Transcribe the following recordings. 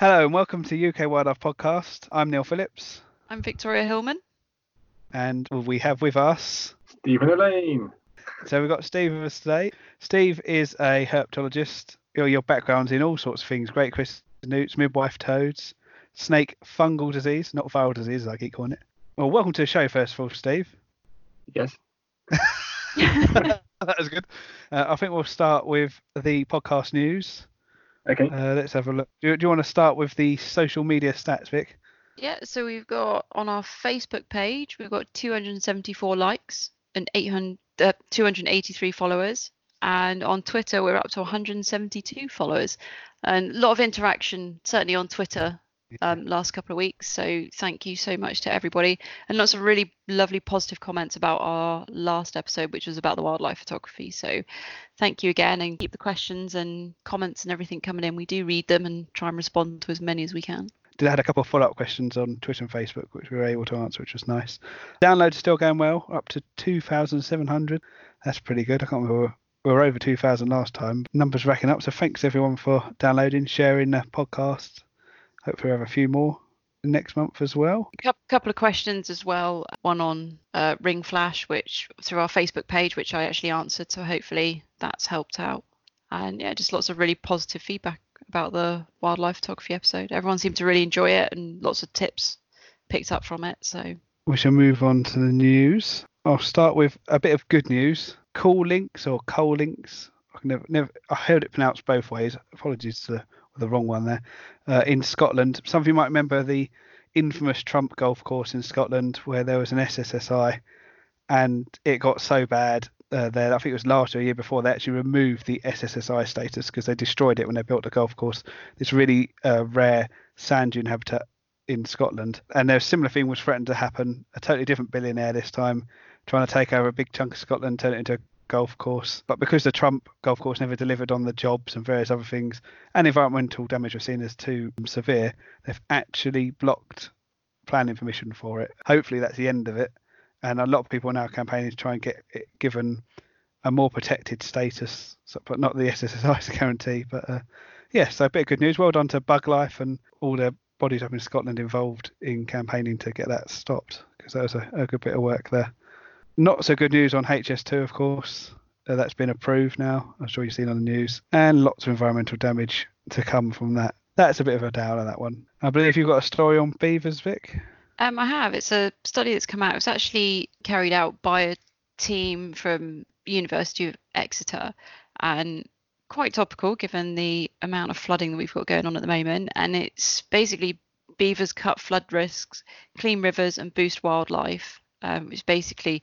Hello and welcome to UK Wildlife Podcast. I'm Neil Phillips, I'm Victoria Hillman. and we have with us. Stephen Allen. So we've got Steve with us today. Steve is a herpetologist. Your, your background's in all sorts of things: great crested newts, midwife toads, snake fungal disease, not viral disease as I keep calling it. Well, welcome to the show first of all, Steve. Yes. that was good. Uh, I think we'll start with the podcast news. Okay. Uh, let's have a look. Do, you- do you want to start with the social media stats, Vic? Yeah, so we've got on our Facebook page, we've got 274 likes and 800, uh, 283 followers. And on Twitter, we're up to 172 followers. And a lot of interaction, certainly on Twitter, um, last couple of weeks. So thank you so much to everybody. And lots of really lovely positive comments about our last episode, which was about the wildlife photography. So thank you again and keep the questions and comments and everything coming in. We do read them and try and respond to as many as we can. did had a couple of follow-up questions on Twitter and Facebook, which we were able to answer, which was nice. Downloads still going well, up to 2,700. That's pretty good. I can't remember. We were over 2,000 last time. Numbers racking up. So thanks everyone for downloading, sharing the podcast. Hopefully we have a few more next month as well. A couple of questions as well. One on uh, Ring Flash, which through our Facebook page, which I actually answered. So hopefully that's helped out. And yeah, just lots of really positive feedback about the wildlife photography episode. Everyone seemed to really enjoy it and lots of tips picked up from it. So We shall move on to the news. I'll start with a bit of good news. Coul Links or coal links. I can never, never. I heard it pronounced both ways. Apologies to the, wrong one there. Uh, in Scotland, some of you might remember the infamous Trump golf course in Scotland where there was an SSSI, and it got so bad uh, there. I think it was last year, year before, they actually removed the SSSI status because they destroyed it when they built the golf course. This really uh, rare sand dune habitat in Scotland. And a similar thing was threatened to happen. A totally different billionaire this time, trying to take over a big chunk of Scotland, turn it into a golf course. But because the Trump golf course never delivered on the jobs and various other things, and environmental damage was seen as too severe, they've actually blocked planning permission for it. Hopefully that's the end of it. And a lot of people are now campaigning to try and get it given a more protected status, but not the SSSI's guarantee. But uh, yeah, so a bit of good news. Well done to Buglife and all the bodies up in Scotland involved in campaigning to get that stopped because that was a, a good bit of work there. Not so good news on HS2, of course. Uh, that's been approved now. I'm sure you've seen on the news, and lots of environmental damage to come from that. That's a bit of a downer, that one. I believe you've got a story on beavers, Vic. Um, I have. It's a study that's come out. It was actually carried out by a team from University of Exeter, and quite topical given the amount of flooding that we've got going on at the moment. And it's basically beavers cut flood risks, clean rivers, and boost wildlife. Um, it's basically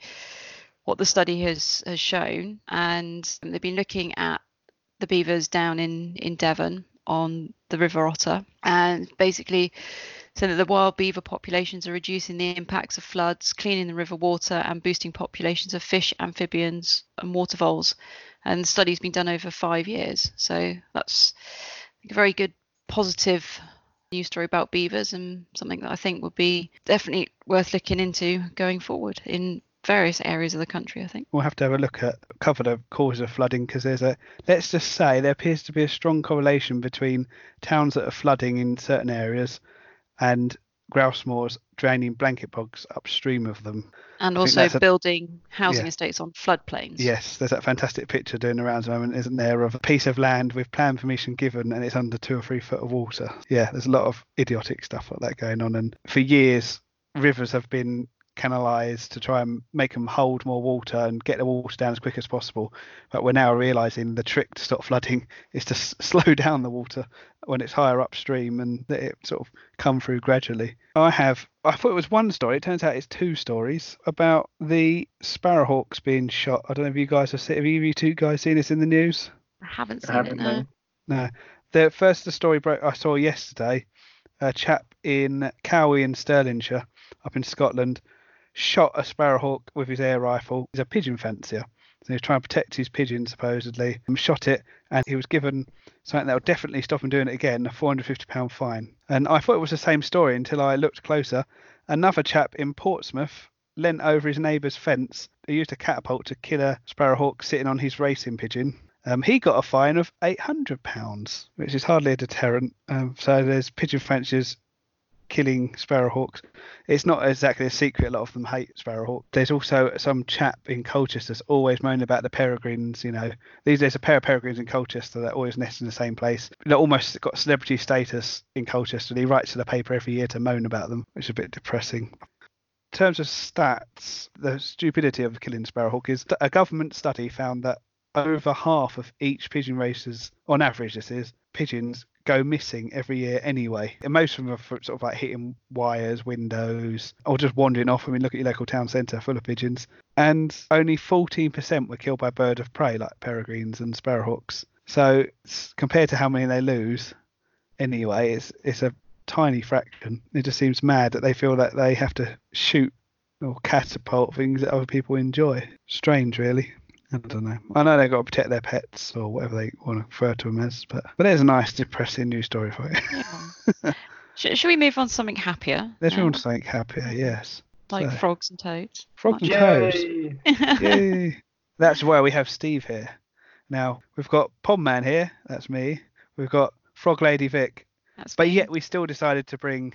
what the study has has shown, and they've been looking at the beavers down in in Devon on the River Otter, and basically so that the wild beaver populations are reducing the impacts of floods, cleaning the river water, and boosting populations of fish, amphibians, and water voles. And the study's been done over five years. So that's a very good, positive news story about beavers and something that I think would be definitely worth looking into going forward in various areas of the country, I think. We'll have to have a look at cover the causes of flooding because there's a let's just say there appears to be a strong correlation between towns that are flooding in certain areas and grouse moors draining blanket bogs upstream of them. And think also that's a- building housing yeah. estates on floodplains. Yes, there's that fantastic picture doing the rounds at the moment, isn't there, of a piece of land with plan permission given and it's under two or three foot of water. Yeah, there's a lot of idiotic stuff like that going on. And for years, rivers have been canalised to try and make them hold more water and get the water down as quick as possible. But we're now realising the trick to stop flooding is to s- slow down the water when it's higher upstream and let it sort of come through gradually. I have, I thought it was one story. It turns out it's two stories about the sparrowhawks being shot. I don't know if you guys have seen, have you, you two guys seen this in the news? I haven't I seen haven't it no. No. The first the story broke I saw yesterday, a chap in Cowie in Stirlingshire, up in Scotland, shot a sparrowhawk with his air rifle. He's a pigeon fancier. So he was trying to protect his pigeon supposedly. And shot it and he was given something that would definitely stop him doing it again, a four hundred fifty pound fine. And I thought it was the same story until I looked closer. Another chap in Portsmouth leant over his neighbour's fence. He used a catapult to kill a sparrowhawk sitting on his racing pigeon Um, he got a fine of eight hundred pounds, which is hardly a deterrent. Um, so there's pigeon fanciers killing sparrowhawks. It's not exactly a secret. A lot of them hate sparrowhawk. There's also some chap in Colchester that's always moaning about the peregrines. You know, these there's a pair of peregrines in Colchester that always nest in the same place. They're almost got celebrity status in Colchester. He writes to the paper every year to moan about them, which is a bit depressing. In terms of stats, the stupidity of killing sparrowhawk is a government study found that over half of each pigeon races, on average, this is pigeons go missing every year anyway. And most of them are sort of like hitting wires, windows, or just wandering off. I mean, look at your local town centre full of pigeons. And only 14% were killed by bird of prey like peregrines and sparrowhawks. So compared to how many they lose, anyway, it's it's a tiny fraction. It just seems mad that they feel that they have to shoot or catapult things that other people enjoy. Strange, really. I don't know. I know they've got to protect their pets or whatever they want to refer to them as, but but there's a nice, depressing news story for you. Yeah. Should, should we move on to something happier? Let's move now? on to something happier. Yes, like so- frogs and toads. frogs and Much- toads. Yay! Yay! That's why we have Steve here. Now we've got Pond Man here. That's me. We've got Frog Lady Vic. That's But me. yet we still decided to bring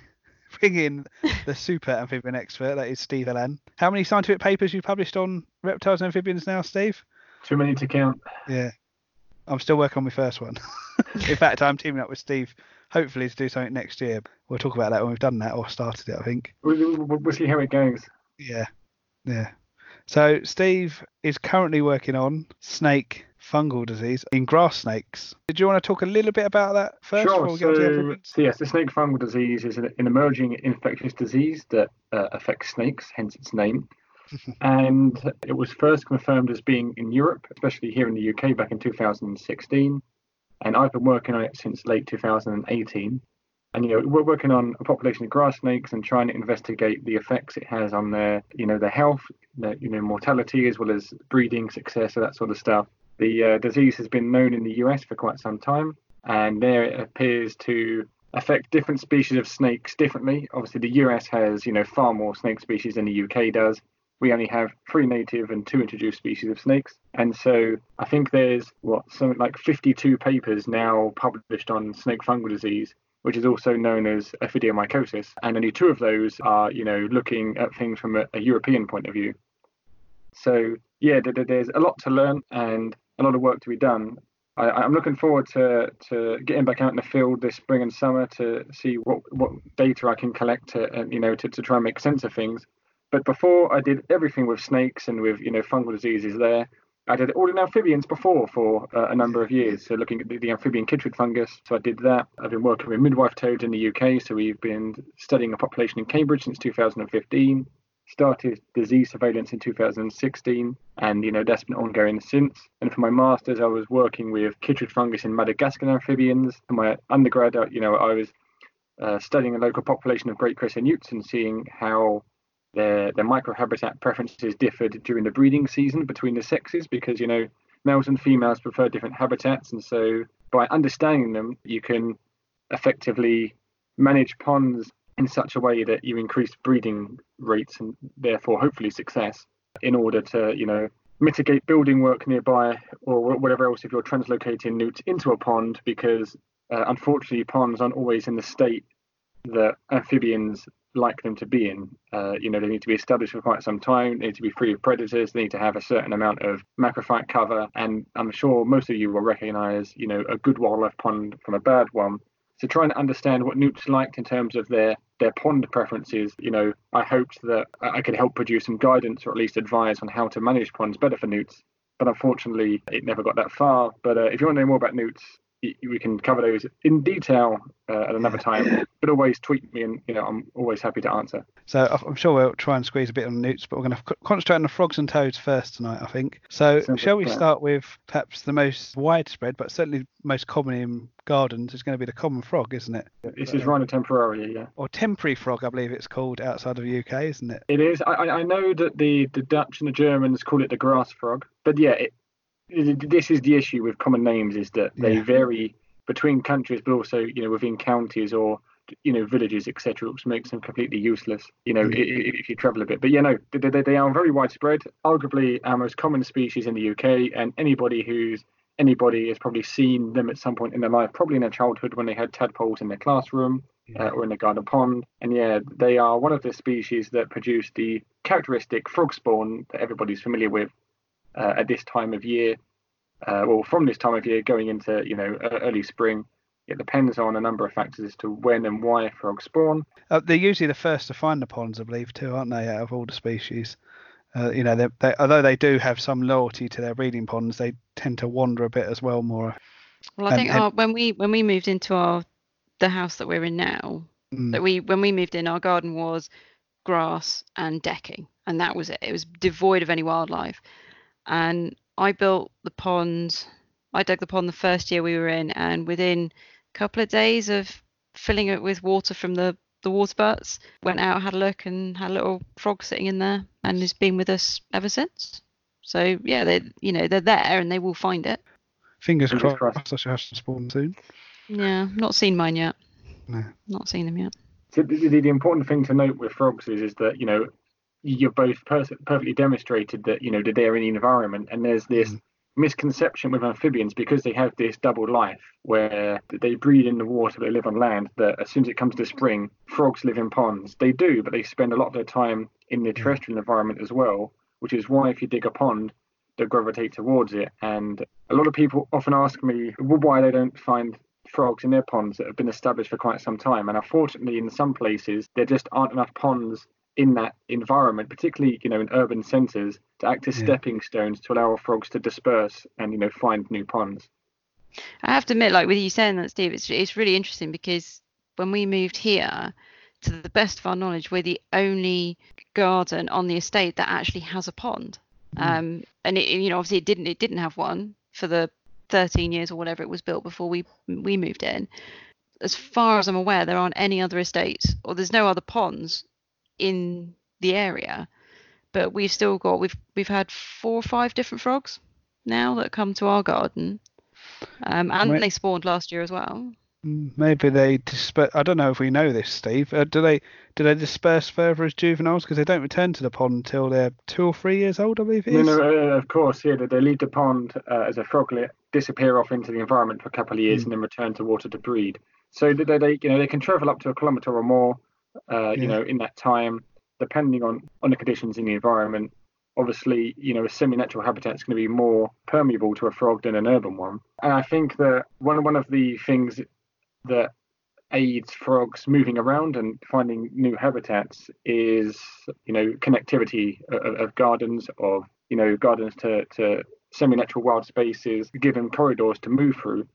bring in the super amphibian expert. That is Steve Allen. How many scientific papers you published on reptiles and amphibians now, Steve? Too many to count. Yeah. I'm still working on my first one. in fact, I'm teaming up with Steve, hopefully to do something next year. We'll talk about that when we've done that or started it, I think. We'll, we'll see how it goes. Yeah. Yeah. So Steve is currently working on snake fungal disease in grass snakes. Did you want to talk a little bit about that first before Sure. to the So, yes, the snake fungal disease is an, an emerging infectious disease that uh, affects snakes, hence its name. and it was first confirmed as being in Europe, especially here in the UK, back in 2016. And I've been working on it since late 2018. And you know, we're working on a population of grass snakes and trying to investigate the effects it has on their, you know, their health, their, you know, mortality as well as breeding success, and that sort of stuff. The uh, disease has been known in the US for quite some time, and there it appears to affect different species of snakes differently. Obviously, the US has, you know, far more snake species than the UK does. We only have three native and two introduced species of snakes, and so I think there's what something like 52 papers now published on snake fungal disease, which is also known as ophidiomycosis, and only two of those are, you know, looking at things from a, a European point of view. So yeah, th- th- there's a lot to learn and a lot of work to be done. I, I'm looking forward to, to getting back out in the field this spring and summer to see what, what data I can collect to, and, you know, to, to try and make sense of things. But before I did everything with snakes and with, you know, fungal diseases there, I did all in amphibians before for uh, a number of years. So looking at the, the amphibian chytrid fungus. So I did that. I've been working with midwife toads in the UK. So we've been studying a population in Cambridge since 2015 started disease surveillance in 2016 and you know that's been ongoing since. And for my masters i was working with chytrid fungus in madagascar amphibians. For my undergrad uh, you know i was uh, studying a local population of great crested newts and seeing how their their microhabitat preferences differed during the breeding season between the sexes because you know males and females prefer different habitats. And so by understanding them you can effectively manage ponds in such a way that you increase breeding rates and therefore hopefully success in order to you know mitigate building work nearby or whatever else if you're translocating newts into a pond because uh, unfortunately ponds aren't always in the state that amphibians like them to be in. Uh, you know they need to be established for quite some time they need to be free of predators they need to have a certain amount of macrophyte cover and i'm sure most of you will recognize you know a good wildlife pond from a bad one so trying to understand what newts liked in terms of their their pond preferences, you know, I hoped that I could help produce some guidance or at least advice on how to manage ponds better for newts. But unfortunately, it never got that far. But uh, if you want to know more about newts, we can cover those in detail uh, at another time. But always tweet me, and you know, I'm always happy to answer. So I'm sure we'll try and squeeze a bit on newts, but we're going to concentrate on the frogs and toads first tonight, I think. So Sounds shall we plan. start with perhaps the most widespread, but certainly most common in gardens is going to be the common frog, isn't it? This is Rana temporaria, yeah. Or temporary frog, I believe it's called outside of the UK, isn't it? It is. I, I know that the, the Dutch and the Germans call it the grass frog, but yeah, it, this is the issue with common names is that they Yeah. vary between countries, but also you know within counties or you know villages, etc., which makes them completely useless. You know, Mm. i- i- if you travel a bit. But yeah, know they, they, they are very widespread. Arguably our most common species in the UK, and anybody who's anybody has probably seen them at some point in their life, probably in their childhood when they had tadpoles in their classroom uh, or in the garden pond. And yeah, they are one of the species that produce the characteristic frog spawn that everybody's familiar with uh, at this time of year. Uh, well, from this time of year going into you know early spring. It depends on a number of factors as to when and why frogs spawn. Uh, they're usually the first to find the ponds, I believe, too, aren't they? Out of all the species, uh, you know, they, they, although they do have some loyalty to their breeding ponds, they tend to wander a bit as well more. Well, I And- think and- our, when we when we moved into our the house that we're in now, Mm. that we when we moved in, our garden was grass and decking, and that was it. It was devoid of any wildlife. And I built the pond. I dug the pond the first year we were in, and within a couple of days of filling it with water from the the water butts, went out, had a look, and had a little frog sitting in there, and has been with us ever since. So yeah, they you know they're there and they will find it. Fingers, Fingers crossed, crossed. I shall have some spawn soon. Yeah, not seen mine yet. No. Not seen them yet. So the, the, the important thing to note with frogs is, is that you know you're both pers- perfectly demonstrated that you know that they're in the environment, and there's this Mm. misconception with amphibians because they have this double life where they breed in the water, they live on land. That as soon as it comes to spring, frogs live in ponds. They do, but they spend a lot of their time in the terrestrial environment as well, which is why if you dig a pond, they gravitate towards it. And a lot of people often ask me why they don't find frogs in their ponds that have been established for quite some time. And unfortunately, in some places, there just aren't enough ponds in that environment, particularly you know in urban centres, to act as Yeah. stepping stones to allow frogs to disperse and you know find new ponds. I have to admit, like with you saying that, Steve, it's it's really interesting because when we moved here, to the best of our knowledge, we're the only garden on the estate that actually has a pond. Um, and it, you know, obviously it didn't it didn't have one for the 13 years or whatever it was built before we we moved in. As far as I'm aware, there aren't any other estates or there's no other ponds in the area. But we've still got we've we've had four or five different frogs now that come to our garden. Um, and Right. they spawned last year as well. Maybe they disperse. I don't know if we know this, Steve. Uh, do they do they disperse further as juveniles because they don't return to the pond until they're two or three years old? I believe it No, no, uh, of course, yeah, they, they leave the pond uh, as a froglet, disappear off into the environment for a couple of years, Mm. and then return to water to breed. So they, they, you know, they can travel up to a kilometre or more, uh, you know, in that time, depending on on the conditions in the environment. Obviously, you know, a semi-natural habitat is going to be more permeable to a frog than an urban one. And I think that one one of the things that aids frogs moving around and finding new habitats is you know connectivity of, of gardens of you know gardens to, to semi-natural wild spaces given corridors to move through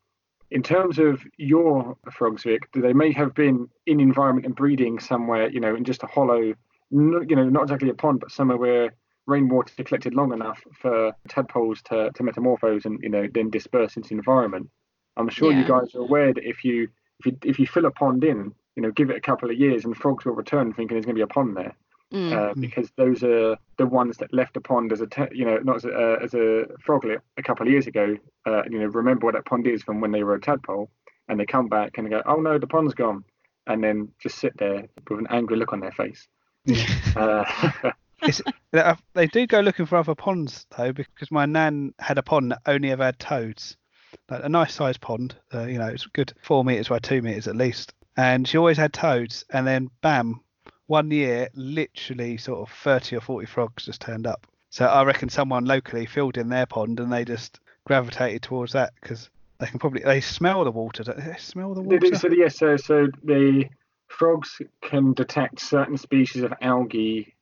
in terms of your frogs vic they may have been in environment and breeding somewhere you know in just a hollow you know not exactly a pond but somewhere where rainwater collected long enough for tadpoles to, to metamorphose and you know then disperse into the environment? I'm sure you guys are aware that if you if you if you fill a pond in, you know, give it a couple of years, and frogs will return thinking there's going to be a pond there, Mm. uh, Mm. because those are the ones that left a pond as a te- you know not as a, uh, as a froglet a couple of years ago. Uh, you know, remember what that pond is from when they were a tadpole, and they come back and they go, oh no, the pond's gone, and then just sit there with an angry look on their face. Uh, It's, they- uh, they do go looking for other ponds though, because my nan had a pond that only ever had toads, like a nice sized pond. Uh, you know, it's good four meters by two meters at least, and she always had toads. And then bam, one year, literally sort of thirty or forty frogs just turned up. So I reckon someone locally filled in their pond, and they just gravitated towards that because they can probably they smell the water. Don't they smell the They do- water? So yes, so so the frogs can detect certain species of algae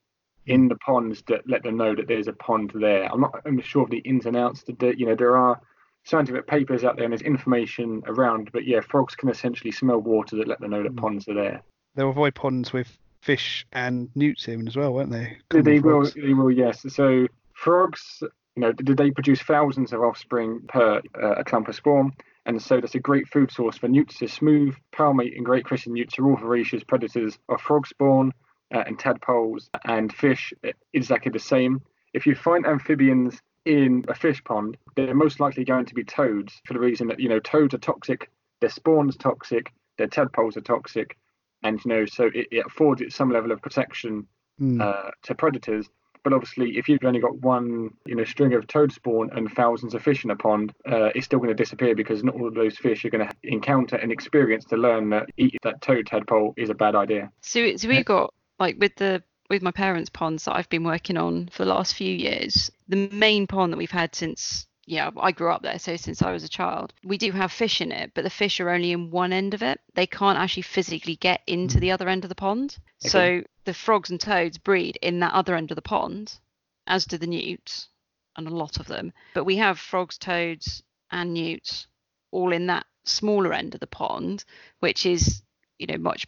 in the ponds that let them know that there's a pond there. I'm not I'm sure of the ins and outs. That, you know there are scientific papers out there and there's information around, but yeah, frogs can essentially smell water that let them know that Mm. ponds are there. They'll avoid ponds with fish and newts in as well, weren't they? They, Common they will, they will, yes. So frogs, you know, did they produce thousands of offspring per uh, a clump of spawn? And so that's a great food source for newts. The smooth, palmate, and great crested newts are all voracious predators of frog spawn uh, and tadpoles and fish. uh, Exactly the same. If you find amphibians in a fish pond, they're most likely going to be toads for the reason that you know toads are toxic, their spawn's toxic, their tadpoles are toxic, and you know so it, it affords it some level of protection Mm. uh, to predators. But obviously, if you've only got one, you know, string of toad spawn and thousands of fish in a pond, uh, it's still going to disappear because not all of those fish are going to encounter and experience to learn that eating that toad tadpole is a bad idea. So, so we've got like with the with my parents' ponds that I've been working on for the last few years. The main pond that we've had since yeah, I grew up there, so since I was a child, we do have fish in it, but the fish are only in one end of it. They can't actually physically get into the mm. other end of the pond. Okay. So the frogs and toads breed in that other end of the pond, as do the newts, and a lot of them. But we have frogs, toads, and newts all in that smaller end of the pond, which is, you know, much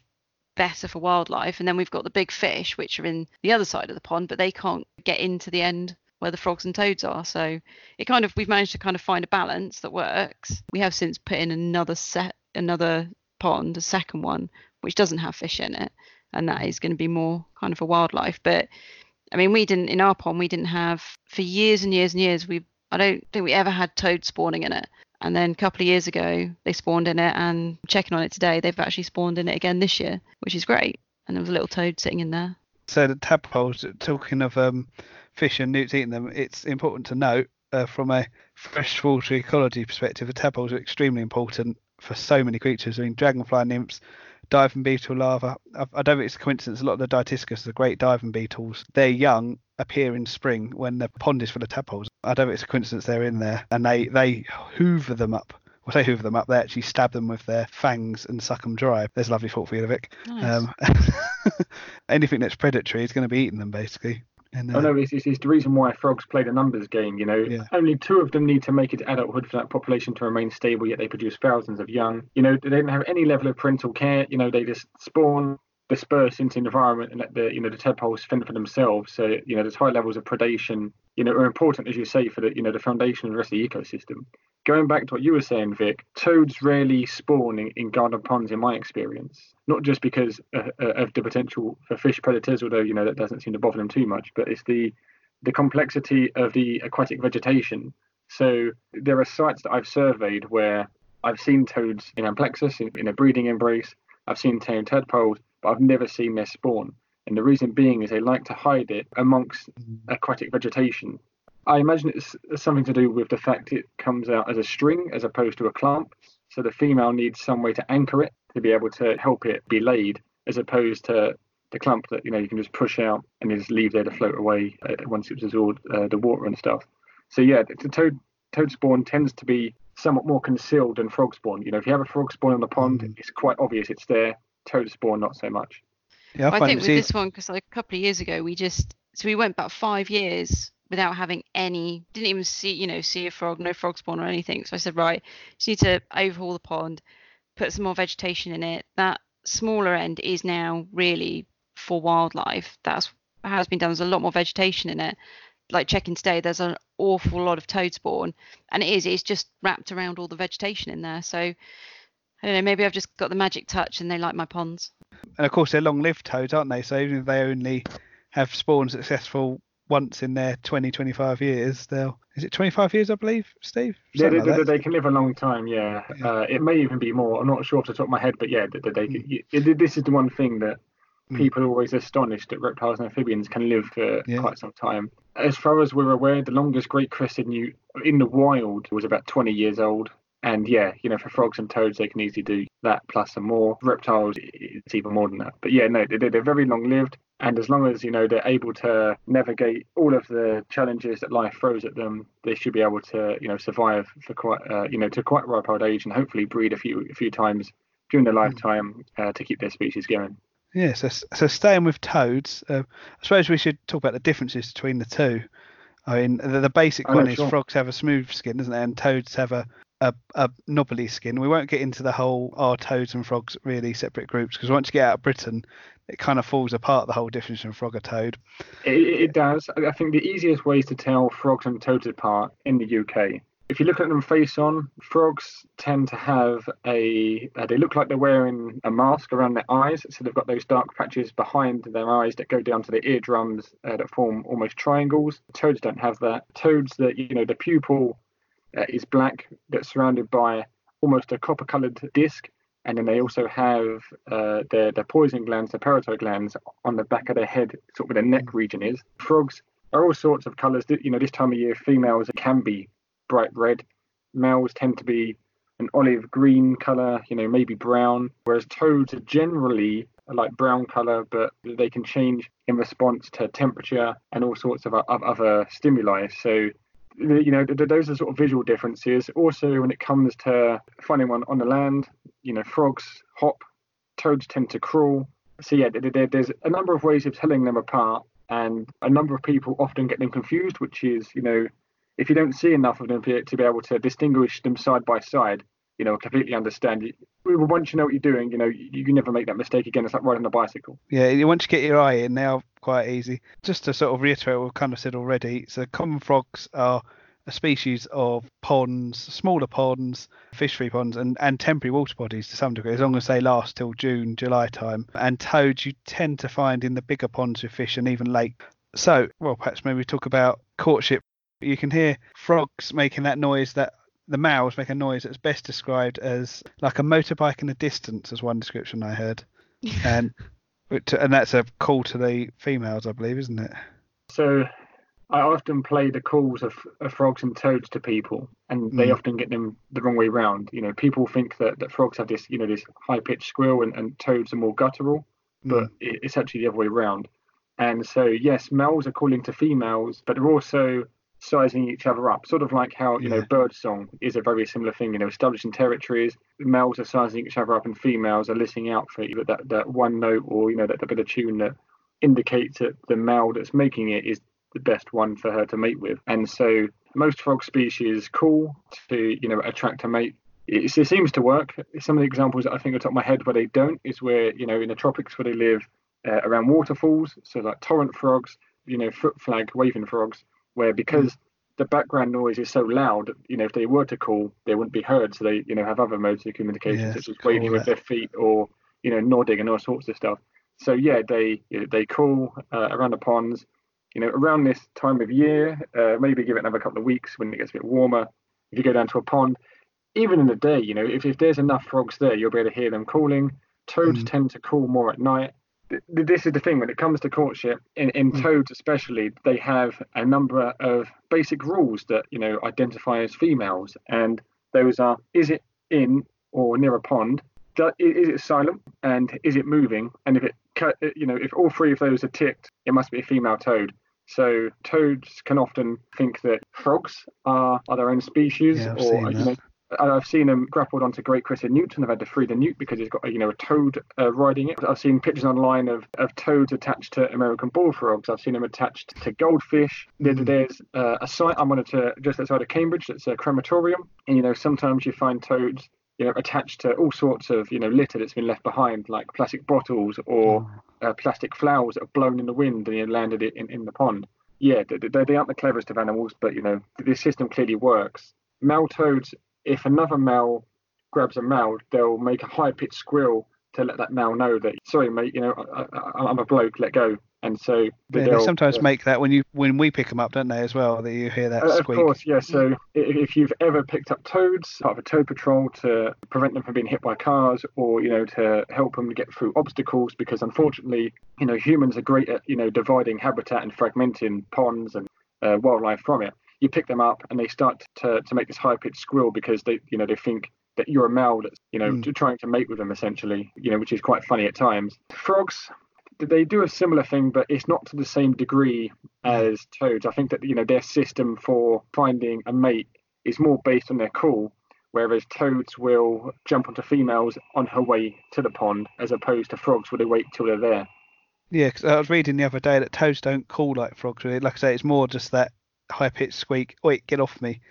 better for wildlife. And then we've got the big fish, which are in the other side of the pond, but they can't get into the end where the frogs and toads are. So it kind of we've managed to kind of find a balance that works. We have since put in another set another pond, a second one, which doesn't have fish in it, and that is going to be more kind of for wildlife. But I mean, we didn't in our pond we didn't have for years and years and years. We I don't think we ever had toad spawning in it. And then a couple of years ago they spawned in it, and checking on it today, they've actually spawned in it again this year, which is great. And there was a little toad sitting in there. So the tadpoles, talking of um, fish and newts eating them, it's important to note uh, from a freshwater ecology perspective, the tadpoles are extremely important for so many creatures. I mean, dragonfly nymphs, diving beetle larvae. I, I don't think it's a coincidence. A lot of the Dytiscus, the great diving beetles, their young appear in spring when the pond is full of tadpoles. I don't think it's a coincidence they're in there, and they they hoover them up. Well, they hoover them up. They actually stab them with their fangs and suck them dry. There's a lovely thought for you, Vic. Nice. Um, anything that's predatory is going to be eating them basically. And, Oh uh, no, it's, it's, it's the reason why frogs play the numbers game. You know, Yeah. only two of them need to make it to adulthood for that population to remain stable. Yet they produce thousands of young. You know, they don't have any level of parental care. You know, they just spawn, disperse into the environment, and let the you know the tadpoles fend for themselves. So you know, there's high levels of predation. You know, are important as you say for the you know the foundation of the rest of the ecosystem. Going back to what you were saying, Vic, toads rarely spawn in, in garden ponds, in my experience. Not just because uh, uh, of the potential for fish predators, although you know that doesn't seem to bother them too much, but it's the the complexity of the aquatic vegetation. So there are sites that I've surveyed where I've seen toads in amplexus, in, in a breeding embrace. I've seen toad tadpoles, but I've never seen their spawn. And the reason being is they like to hide it amongst aquatic vegetation. I imagine it's something to do with the fact it comes out as a string as opposed to a clump. So the female needs some way to anchor it to be able to help it be laid, as opposed to the clump that you know you can just push out and just leave there to float away uh, once it's absorbed uh, the water and stuff. So yeah, the the toad toad spawn tends to be somewhat more concealed than frog spawn. You know, if you have a frog spawn on the pond, Mhm. it's quite obvious it's there. Toad spawn, not so much. yeah, I, I think with easy- this one, because like a couple of years ago, we just so we went about five years without having any, didn't even see, you know, see a frog, no frog spawn or anything. So I said, right, just need to overhaul the pond, put some more vegetation in it. That smaller end is now really for wildlife. That's it's been done. There's a lot more vegetation in it. Like checking today, there's an awful lot of toad spawn, and it is. It's just wrapped around all the vegetation in there. So I don't know. Maybe I've just got the magic touch, and they like my ponds. and of course they're long-lived toads, aren't they? So even if they only have spawned successful once in their 20, 25 years, they'll is it 25 years, I believe, Steve? Yeah, they, like they, they can live a long time. Yeah, Yeah. Uh, it may even be more. I'm not sure off the top of my head, but yeah, they, they, you- it- this is the one thing that Mm. people are always astonished that reptiles and amphibians can live for Yeah. quite some time. As far as we're aware, the longest great crested newt in the wild was about 20 years old. And yeah, you know, for frogs and toads, they can easily do that plus some more. Reptiles, it's even more than that. But yeah, no, they, they're very long lived. And as long as, you know, they're able to navigate all of the challenges that life throws at them, they should be able to, you know, survive for quite, uh, you know, to quite ripe old age and hopefully breed a few, a few times during their lifetime uh, to keep their species going. Yeah, so, so staying with toads, uh, I suppose we should talk about the differences between the two. I mean, the, the basic Oh, one no, is sure. frogs have a smooth skin, doesn't it? And toads have a, a, a knobbly skin. We won't get into the whole are toads and frogs really separate groups because once you get out of Britain, it kind of falls apart the whole difference from frog or toad. It, it does. I think the easiest way is to tell frogs and toads apart in the UK. If you look at them face on, frogs tend to have a. Uh, they look like they're wearing a mask around their eyes, so they've got those dark patches behind their eyes that go down to their eardrums uh, that form almost triangles. Toads don't have that. Toads, that you know, the pupil uh, is black, that's surrounded by almost a copper-coloured disc, and then they also have uh, their their poison glands, their parotid glands, on the back of their head, sort of where the neck region is. Frogs are all sorts of colours. You know, this time of year, females can be bright red. Males tend to be an olive green colour, you know, maybe brown. Whereas toads are generally like brown color, but they can change in response to temperature and all sorts of other stimuli. So, you know, those are sort of visual differences. Also, when it comes to finding one on the land, you know, frogs hop, toads tend to crawl. So, yeah, there's a number of ways of telling them apart, and a number of people often get them confused, which is, you know, if you don't see enough of them to be able to distinguish them side by side, you know, completely understand. It. Once you know what you're doing, you know, you can never make that mistake again. It's like riding a bicycle. Yeah, once you get your eye in, they are quite easy. Just to sort of reiterate what we've kind of said already, so common frogs are a species of ponds, smaller ponds, fish-free ponds, and, and temporary water bodies to some degree, as long as they last till June, July time. And toads you tend to find in the bigger ponds with fish and even lake. So, well, perhaps maybe talk about courtship. You can hear frogs making that noise that the males make a noise that's best described as like a motorbike in the distance, as one description I heard, and and that's a call to the females, I believe, isn't it? So I often play the calls of, of frogs and toads to people, and they mm. often get them the wrong way round. You know, people think that, that frogs have this, you know, this high pitched squeal, and, and toads are more guttural, but mm. it, it's actually the other way around. And so, yes, males are calling to females, but they're also sizing each other up, sort of like how you yeah. know bird song is a very similar thing. You know, establishing territories, males are sizing each other up, and females are listening out for either that that one note or you know that, that bit of tune that indicates that the male that's making it is the best one for her to mate with. And so most frog species call to you know attract a mate. It, it seems to work. Some of the examples that I think on top of my head where they don't is where you know in the tropics where they live uh, around waterfalls, so like torrent frogs, you know foot flag waving frogs where because mm. the background noise is so loud, you know, if they were to call, they wouldn't be heard. So they, you know, have other modes of communication, yeah, such as cool, waving with their feet or, you know, nodding and all sorts of stuff. So yeah, they you know, they call uh, around the ponds. You know, around this time of year, uh, maybe give it another couple of weeks when it gets a bit warmer. If you go down to a pond, even in the day, you know, if, if there's enough frogs there, you'll be able to hear them calling. Toads mm. tend to call more at night this is the thing when it comes to courtship in, in mm. toads especially they have a number of basic rules that you know identify as females. And those are is it in or near a pond? Is it silent? And is it moving? And if it you know if all three of those are ticked it must be a female toad. So toads can often think that frogs are, are their own species yeah, or you know, I've seen them grappled onto Great Crested Newt and I've had to free the newt because he's got you know a toad uh, riding it. I've seen pictures online of, of toads attached to American bullfrogs. I've seen them attached to goldfish. Mm. There's uh, a site I'm on to just outside of Cambridge that's a crematorium, and you know sometimes you find toads you know attached to all sorts of you know litter that's been left behind, like plastic bottles or oh. uh, plastic flowers that have blown in the wind and you landed it in, in the pond. Yeah, they, they aren't the cleverest of animals, but you know this system clearly works. Male toads if another male grabs a male, they'll make a high pitched squeal to let that male know that sorry mate, you know I, am a bloke, let go. And so yeah, they sometimes uh, make that when you when we pick them up, don't they? As well, that you hear that uh, squeak. Of course, yeah. So if you've ever picked up toads, part of a toad patrol to prevent them from being hit by cars, or you know to help them get through obstacles, because unfortunately, you know humans are great at you know dividing habitat and fragmenting ponds and uh, wildlife from it you pick them up and they start to, to make this high pitched squeal because they you know they think that you're a male that's you know mm. trying to mate with them essentially you know which is quite funny at times frogs they do a similar thing but it's not to the same degree as toads i think that you know their system for finding a mate is more based on their call whereas toads will jump onto females on her way to the pond as opposed to frogs where they wait till they're there yeah, because I was reading the other day that toads don't call like frogs. Really, like I say, it's more just that high pitched squeak. Wait, get off me.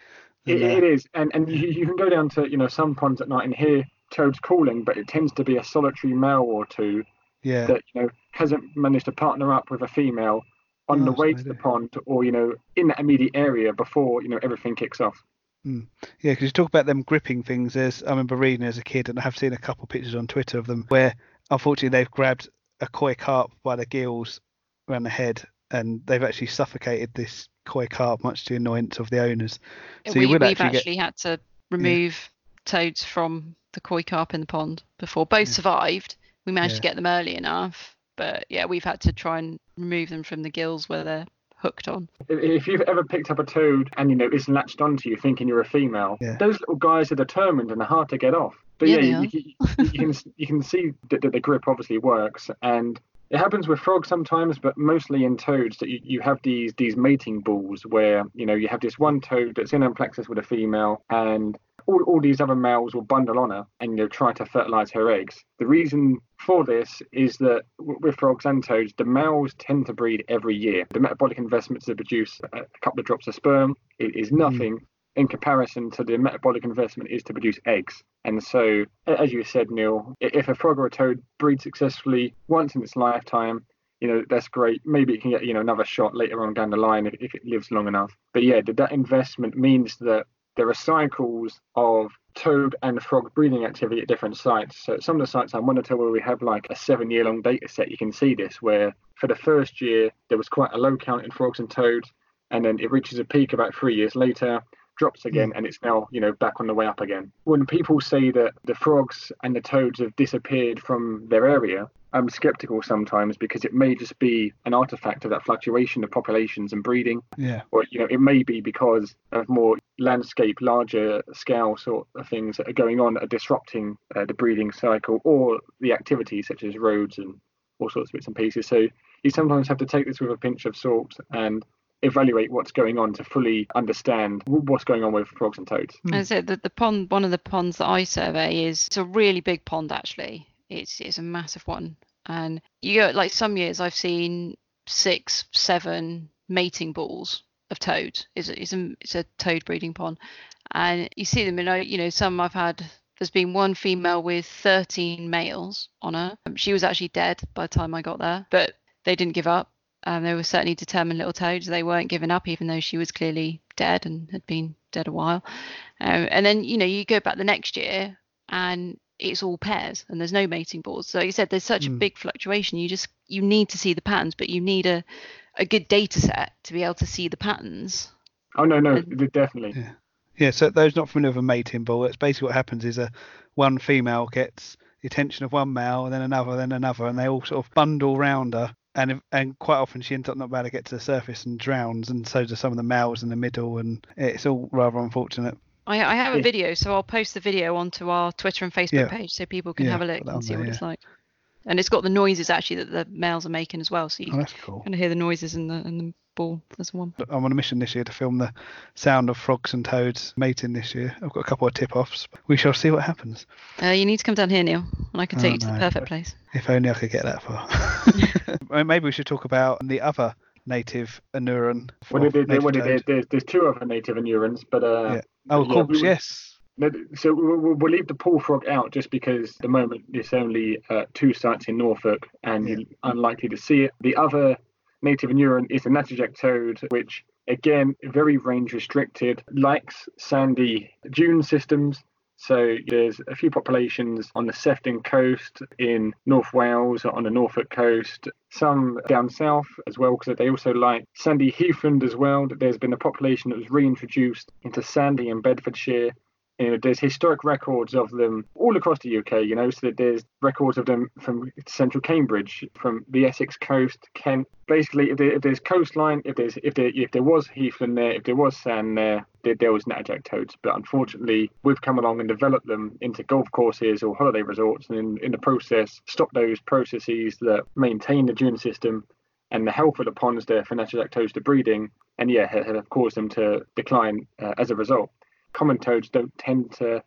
It, uh, it is, and and you, you can go down to you know some ponds at night and hear toads calling, but it tends to be a solitary male or two yeah. that you know hasn't managed to partner up with a female on oh, the way to the pond or you know in that immediate area before you know everything kicks off. Mm. Yeah, because you talk about them gripping things. There's I remember reading as a kid, and I have seen a couple pictures on Twitter of them where unfortunately they've grabbed a koi carp by the gills around the head, and they've actually suffocated this koi carp, much to the annoyance of the owners. So we, have actually, actually get... had to remove yeah. toads from the koi carp in the pond before. Both yeah. survived. We managed yeah. to get them early enough, but yeah, we've had to try and remove them from the gills where they're hooked on. If you've ever picked up a toad and you know it's latched onto you, thinking you're a female, Yeah. those little guys are determined and they're hard to get off. But Yeah, yeah, you, you, you can you can see that, that the grip obviously works, and it happens with frogs sometimes, but mostly in toads that you, you have these these mating balls where you know you have this one toad that's in amplexus with a female, and all, all these other males will bundle on her and you know try to fertilize her eggs. The reason for this is that with frogs and toads, the males tend to breed every year. The metabolic investment to produce a a couple of drops of sperm is hmm. nothing in comparison to the metabolic investment is to produce eggs. And so, as you said, Neil, if a frog or a toad breeds successfully once in its lifetime, you know that's great. Maybe it can get you know another shot later on down the line if, if it lives long enough. But yeah, that that investment means that there are cycles of toad and frog breeding activity at different sites. So some of the sites I monitor where we have like a seven year long data set, you can see this where for the first year there was quite a low count in frogs and toads, and then it reaches a peak about three years later, drops again, and it's now, you know, back on the way up again. When people say that the frogs and the toads have disappeared from their area, I'm skeptical sometimes because it may just be an artifact of that fluctuation of populations and breeding Yeah. or you know it may be because of more landscape larger scale sort of things that are going on that are disrupting uh, the breeding cycle or the activities such as roads and all sorts of bits and pieces so you sometimes have to take this with a pinch of salt and evaluate what's going on to fully understand what's going on with frogs and toads Hmm. As I the, the pond, one of the ponds that I survey is it's a really big pond actually. It's it's a massive one, and you go like some years I've seen six, seven mating balls of toads. It's a, it's a, it's a toad breeding pond, and you see them. And I, you know, some I've had. There's been one female with 13 males on her. Um, She was actually dead by the time I got there, but they didn't give up. Um, they were certainly determined little toads. They weren't giving up, even though she was clearly dead and had been dead a while. Um, and then, you know, you go back the next year and it's all pairs and there's no mating balls. So like you said, there's such a Mm. big fluctuation. You just, you need to see the patterns, but you need a, a good data set to be able to see the patterns. oh no no And- definitely Yeah. Yeah, so those not familiar with a mating ball, it's basically what happens is a one female gets the attention of one male, and then another, then another, and they all sort of bundle round her. And if, and quite often she ends up not being able to get to the surface and drowns, and so do some of the males in the middle, and it's all rather unfortunate. I, I have a video, so I'll post the video onto our Twitter and Facebook Yeah. page so people can Yeah, have a look and see there, what yeah. it's like. And it's got the noises actually that the males are making as well, so you Oh, that's cool. kind of hear the noises in the in the ball as one. I'm on a mission this year to film the sound of frogs and toads mating this year. I've got a couple of tip-offs. We shall see what happens. Uh, you need to come down here, Neil, and I can take Oh, you to the perfect place. If only I could get that far. Maybe we should talk about the other native Anuran. well, there, there, native well, there, there's, there's two other native anurans but uh Yeah. Oh, of yeah, course, we yes. So we'll, we'll- leave the pool frog out just because at the moment it's only uh, two sites in Norfolk and Yeah. you're unlikely to see it. The other native anuran is the natterjack toad, which again very range restricted, likes sandy dune systems. So there's a few populations on the Sefton coast in North Wales, on the Norfolk coast, some down south as well, because they also like sandy heathland as well. There's been a population that was reintroduced into sandy in Bedfordshire. You know, there's historic records of them all across the UK. You know, so there's records of them from central Cambridge, from the Essex coast, Kent. Basically, if, there, if there's coastline, if there's if there if there was heathland there, if there was sand there, there, there was natterjack toads. But unfortunately, we've come along and developed them into golf courses or holiday resorts, and in, in the process, stop those processes that maintain the dune system and the health of the ponds there for natterjack toads to breeding, and yeah, have caused them to decline uh, as a result common toads don't tend to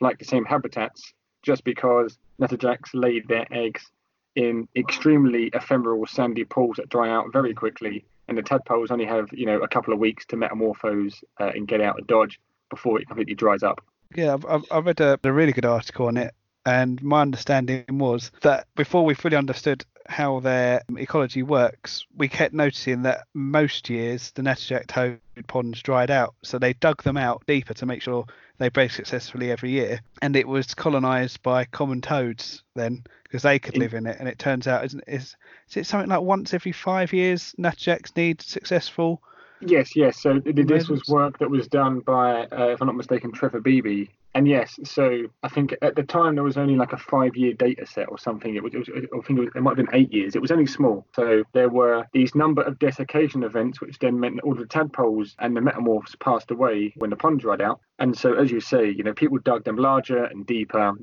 like the same habitats just because natterjacks lay their eggs in extremely ephemeral sandy pools that dry out very quickly. And the tadpoles only have you know a couple of weeks to metamorphose uh, and get out of dodge before it completely dries up. Yeah, I've, I've- read a, a really good article on it, and my understanding was that before we fully understood how their ecology works, we kept noticing that most years the natterjack toad ponds dried out, so they dug them out deeper to make sure they bred successfully every year, and it was colonised by common toads then because they could live in it, and it turns out isn't is is it something like once every five years natterjacks need successful Yes, yes. So th- th- this was work that was done by, uh, if I'm not mistaken, Trevor Beebee and yes, so I think at the time there was only like a five-year data set or something. It was, it was I think it, was, it might have been eight years. It was only small. So there were these number of desiccation events, which then meant all the tadpoles and the metamorphs passed away when the pond dried out. And so, as you say, you know, people dug them larger and deeper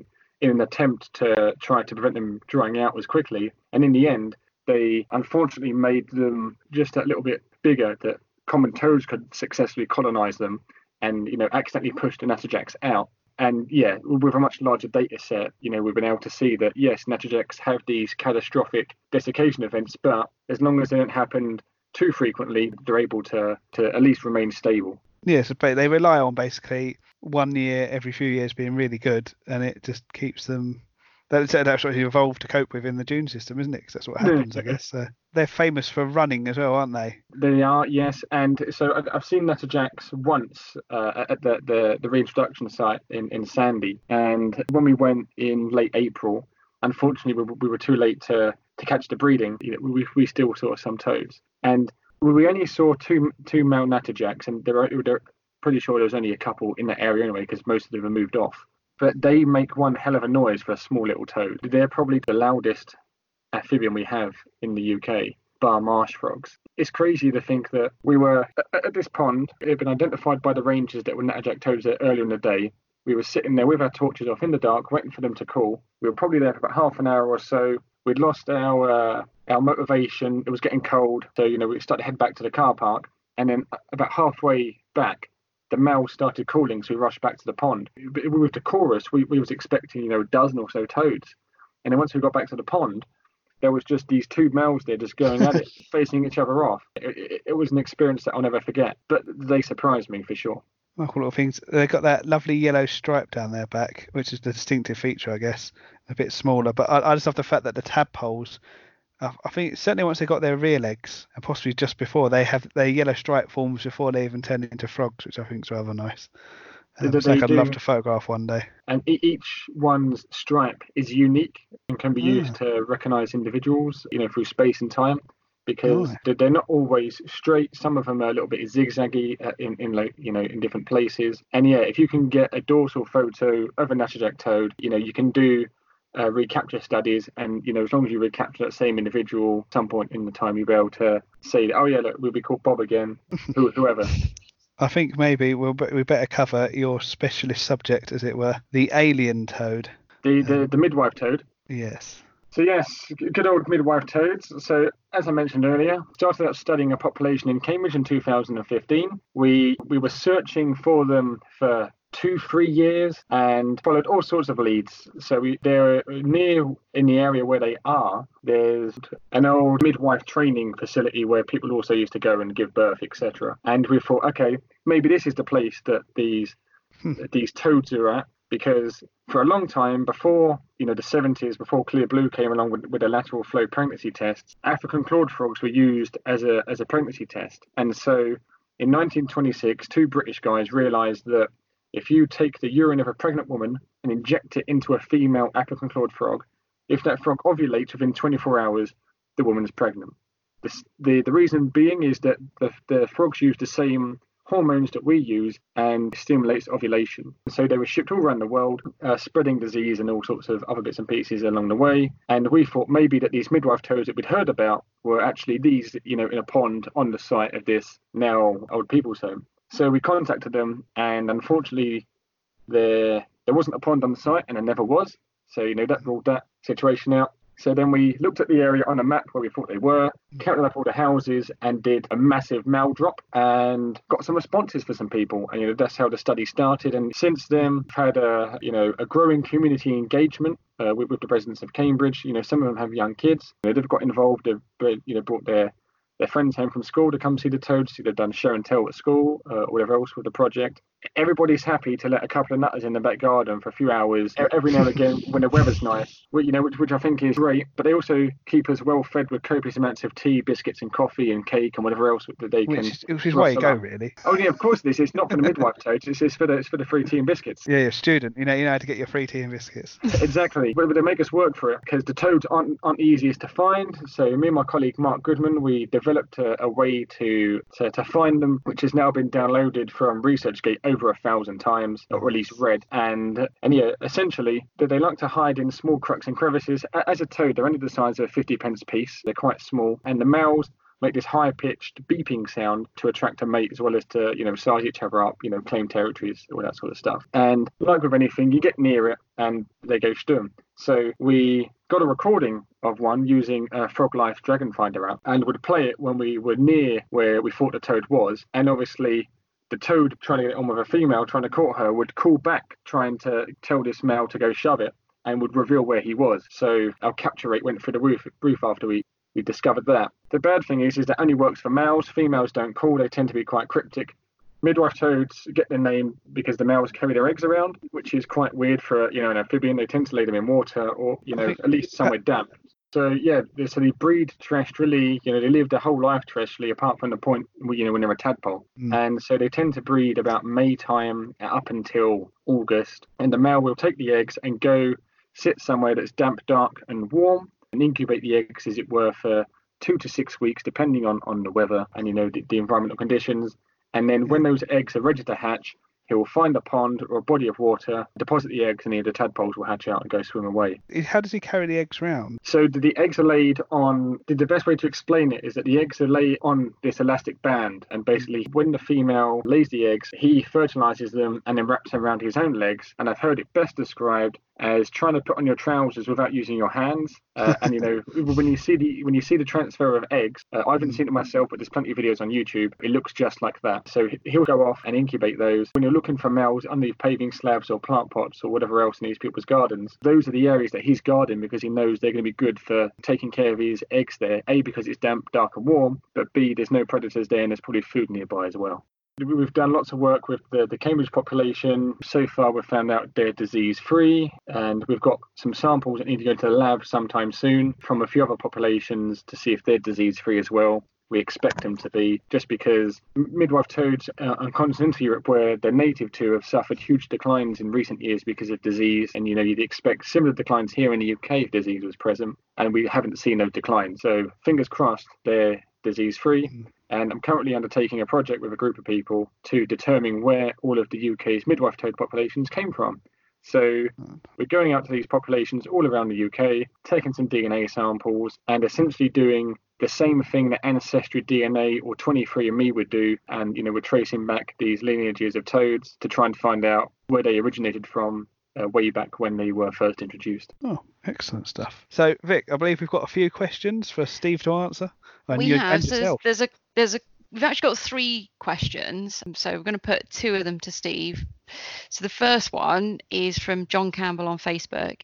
in an attempt to try to prevent them drying out as quickly. And in the end, they unfortunately made them just a little bit bigger that common toads could successfully colonize them and you know accidentally pushed the natterjacks out and yeah with a much larger data set you know we've been able to see that yes natterjacks have these catastrophic desiccation events but as long as they don't happen too frequently they're able to to at least remain stable Yes, they rely on basically one year every few years being really good, and it just keeps them. That's you evolved to cope with in the dune system, isn't it? Because that's what happens, I guess. Uh, they're famous for running as well, aren't they? They are, yes, and so I've seen Natterjacks once uh, at the, the the reintroduction site in, in Sandy, and when we went in late April, unfortunately we, were- we were too late to to catch the breeding. You know, we we still saw some toads, and we only saw two two male Natterjacks, and they're, they're pretty sure there was only a couple in that area anyway, because most of them have moved off. But they make one hell of a noise for a small little toad. They're probably the loudest amphibian we have in the UK, bar marsh frogs. It's crazy to think that we were at, this pond. It had been identified by the rangers that were natterjack toads there earlier in the day. We were sitting there with our torches off in the dark, waiting for them to call. We were probably there for about half an hour or so. We'd lost our uh, our motivation. It was getting cold, so you know we started to head back to the car park. And then about halfway back, the male started calling, so we rushed back to the pond. But With the chorus, we, we was expecting you know a dozen or so toads. And then once we got back to the pond, there was just these two males there just going at it, facing each other off. It, it, it was an experience that I'll never forget. But they surprised me for sure. Cool little things. They've got that lovely yellow stripe down their back, which is the distinctive feature, I guess. A bit smaller, but I, I just love the fact that the tadpoles. I I think certainly once they got their rear legs, and possibly just before, they have their yellow stripe forms before they even turn into frogs, which I think is rather nice. Um, like I'd love to photograph one day. and each one's stripe is unique and can be Ah. used to recognize individuals you know through space and time because they're- they're not always straight some of them are a little bit zigzaggy uh, in, in like you know in different places and yeah if you can get a dorsal photo of a natterjack toad you know you can do uh, recapture studies and you know as long as you recapture that same individual at some point in the time you'll be able to say oh yeah look we'll be called bob again who, whoever I think maybe we'll we better cover your specialist subject, as it were, the alien toad. the, the the midwife toad Yes. So yes, good old midwife toads. So as I mentioned earlier, started out studying a population in Cambridge in 2015. We we were searching for them for two, three years and followed all sorts of leads. So we they're near in the area where they are. There's an old midwife training facility where people also used to go and give birth, etc. And we thought, okay, maybe this is the place that these hmm. that these toads are at because for a long time before you know the 70s before Clearblue came along with, with the lateral flow pregnancy tests african clawed frogs were used as a as a pregnancy test and so in 1926 two british guys realized that if you take the urine of a pregnant woman and inject it into a female african clawed frog if that frog ovulates within 24 hours the woman is pregnant the, the, the reason being is that the, the frogs use the same hormones that we use and stimulates ovulation. So they were shipped all around the world, uh, spreading disease and all sorts of other bits and pieces along the way. And we thought maybe that these midwife toads that we'd heard about were actually these, you know, in a pond on the site of this now old people's home. So we contacted them, and unfortunately, there there wasn't a pond on the site, and there never was. So you know that ruled that situation out. So then we looked at the area on a map where we thought they were, counted up all the houses, and did a massive mail drop, and got some responses for some people. And you know that's how the study started. And since then, we've had a you know a growing community engagement uh, with, with the residents of Cambridge. You know some of them have young kids. You know, they've got involved. They've you know brought their their friends home from school to come see the toads. See they've done show and tell at school uh, or whatever else with the project. Everybody's happy to let a couple of nutters in the back garden for a few hours every now and again when the weather's nice, which, you know, which, which I think is great. But they also keep us well fed with copious amounts of tea, biscuits, and coffee and cake and whatever else that they can. Which is, which is where you go, up. really. Oh yeah, of course this It's not for the midwife toads. It's, it's for the it's for the free tea and biscuits. Yeah, you're a student. You know, you know how to get your free tea and biscuits. exactly. But, but they make us work for it because the toads aren't aren't the easiest to find. So me and my colleague Mark Goodman, we developed a, a way to, to to find them, which has now been downloaded from ResearchGate over a thousand times, or at least read. And and yeah, essentially, they like to hide in small cracks and crevices. As a toad, they're only the size of a 50 pence piece. They're quite small, and the males make this high-pitched beeping sound to attract a mate as well as to you know size each other up you know claim territories all that sort of stuff and like with anything you get near it and they go stum so we got a recording of one using a frog life Dragon Finder app and would play it when we were near where we thought the toad was and obviously the toad trying to get on with a female trying to court her would call back trying to tell this male to go shove it and would reveal where he was. So our capture rate went through the roof, roof after we we discovered that. The bad thing is, is that only works for males. Females don't call. They tend to be quite cryptic. Midwife toads get their name because the males carry their eggs around, which is quite weird for you know an amphibian. They tend to lay them in water or you know at least somewhere damp. So yeah, so they breed terrestrially. You know, they live their whole life terrestrially, apart from the point you know when they're a tadpole. Mm. And so they tend to breed about May time up until August. And the male will take the eggs and go sit somewhere that's damp, dark, and warm, and incubate the eggs, as it were, for two to six weeks, depending on, on the weather and you know the, the environmental conditions. And then when those eggs are ready to hatch, he will find a pond or a body of water, deposit the eggs, and the tadpoles will hatch out and go swim away. How does he carry the eggs around? So the eggs are laid on. The best way to explain it is that the eggs are laid on this elastic band, and basically when the female lays the eggs, he fertilizes them and then wraps them around his own legs. And I've heard it best described as trying to put on your trousers without using your hands. Uh, and you know, when you see the when you see the transfer of eggs, uh, I haven't seen it myself, but there's plenty of videos on YouTube. It looks just like that. So he'll go off and incubate those. When you're looking for males underneath paving slabs or plant pots or whatever else in these people's gardens, those are the areas that he's guarding because he knows they're going to be good for taking care of his eggs there. A because it's damp, dark, and warm, but B there's no predators there and there's probably food nearby as well. We've done lots of work with the, the Cambridge population. So far, we've found out they're disease free, and we've got some samples that need to go to the lab sometime soon from a few other populations to see if they're disease free as well. We expect them to be, just because midwife toads uh, on continental Europe, where they're native to, have suffered huge declines in recent years because of disease. And you know, you'd expect similar declines here in the UK if disease was present, and we haven't seen those declines. So fingers crossed, they're disease free. Mm. And I'm currently undertaking a project with a group of people to determine where all of the UK's midwife toad populations came from. So hmm. we're going out to these populations all around the UK, taking some DNA samples, and essentially doing the same thing that Ancestry DNA or 23andMe would do. And, you know, we're tracing back these lineages of toads to try and find out where they originated from uh, way back when they were first introduced. Oh, excellent stuff. So, Vic, I believe we've got a few questions for Steve to answer. And we you, have. So there's a there's a we've actually got three questions. So we're going to put two of them to Steve. So the first one is from John Campbell on Facebook.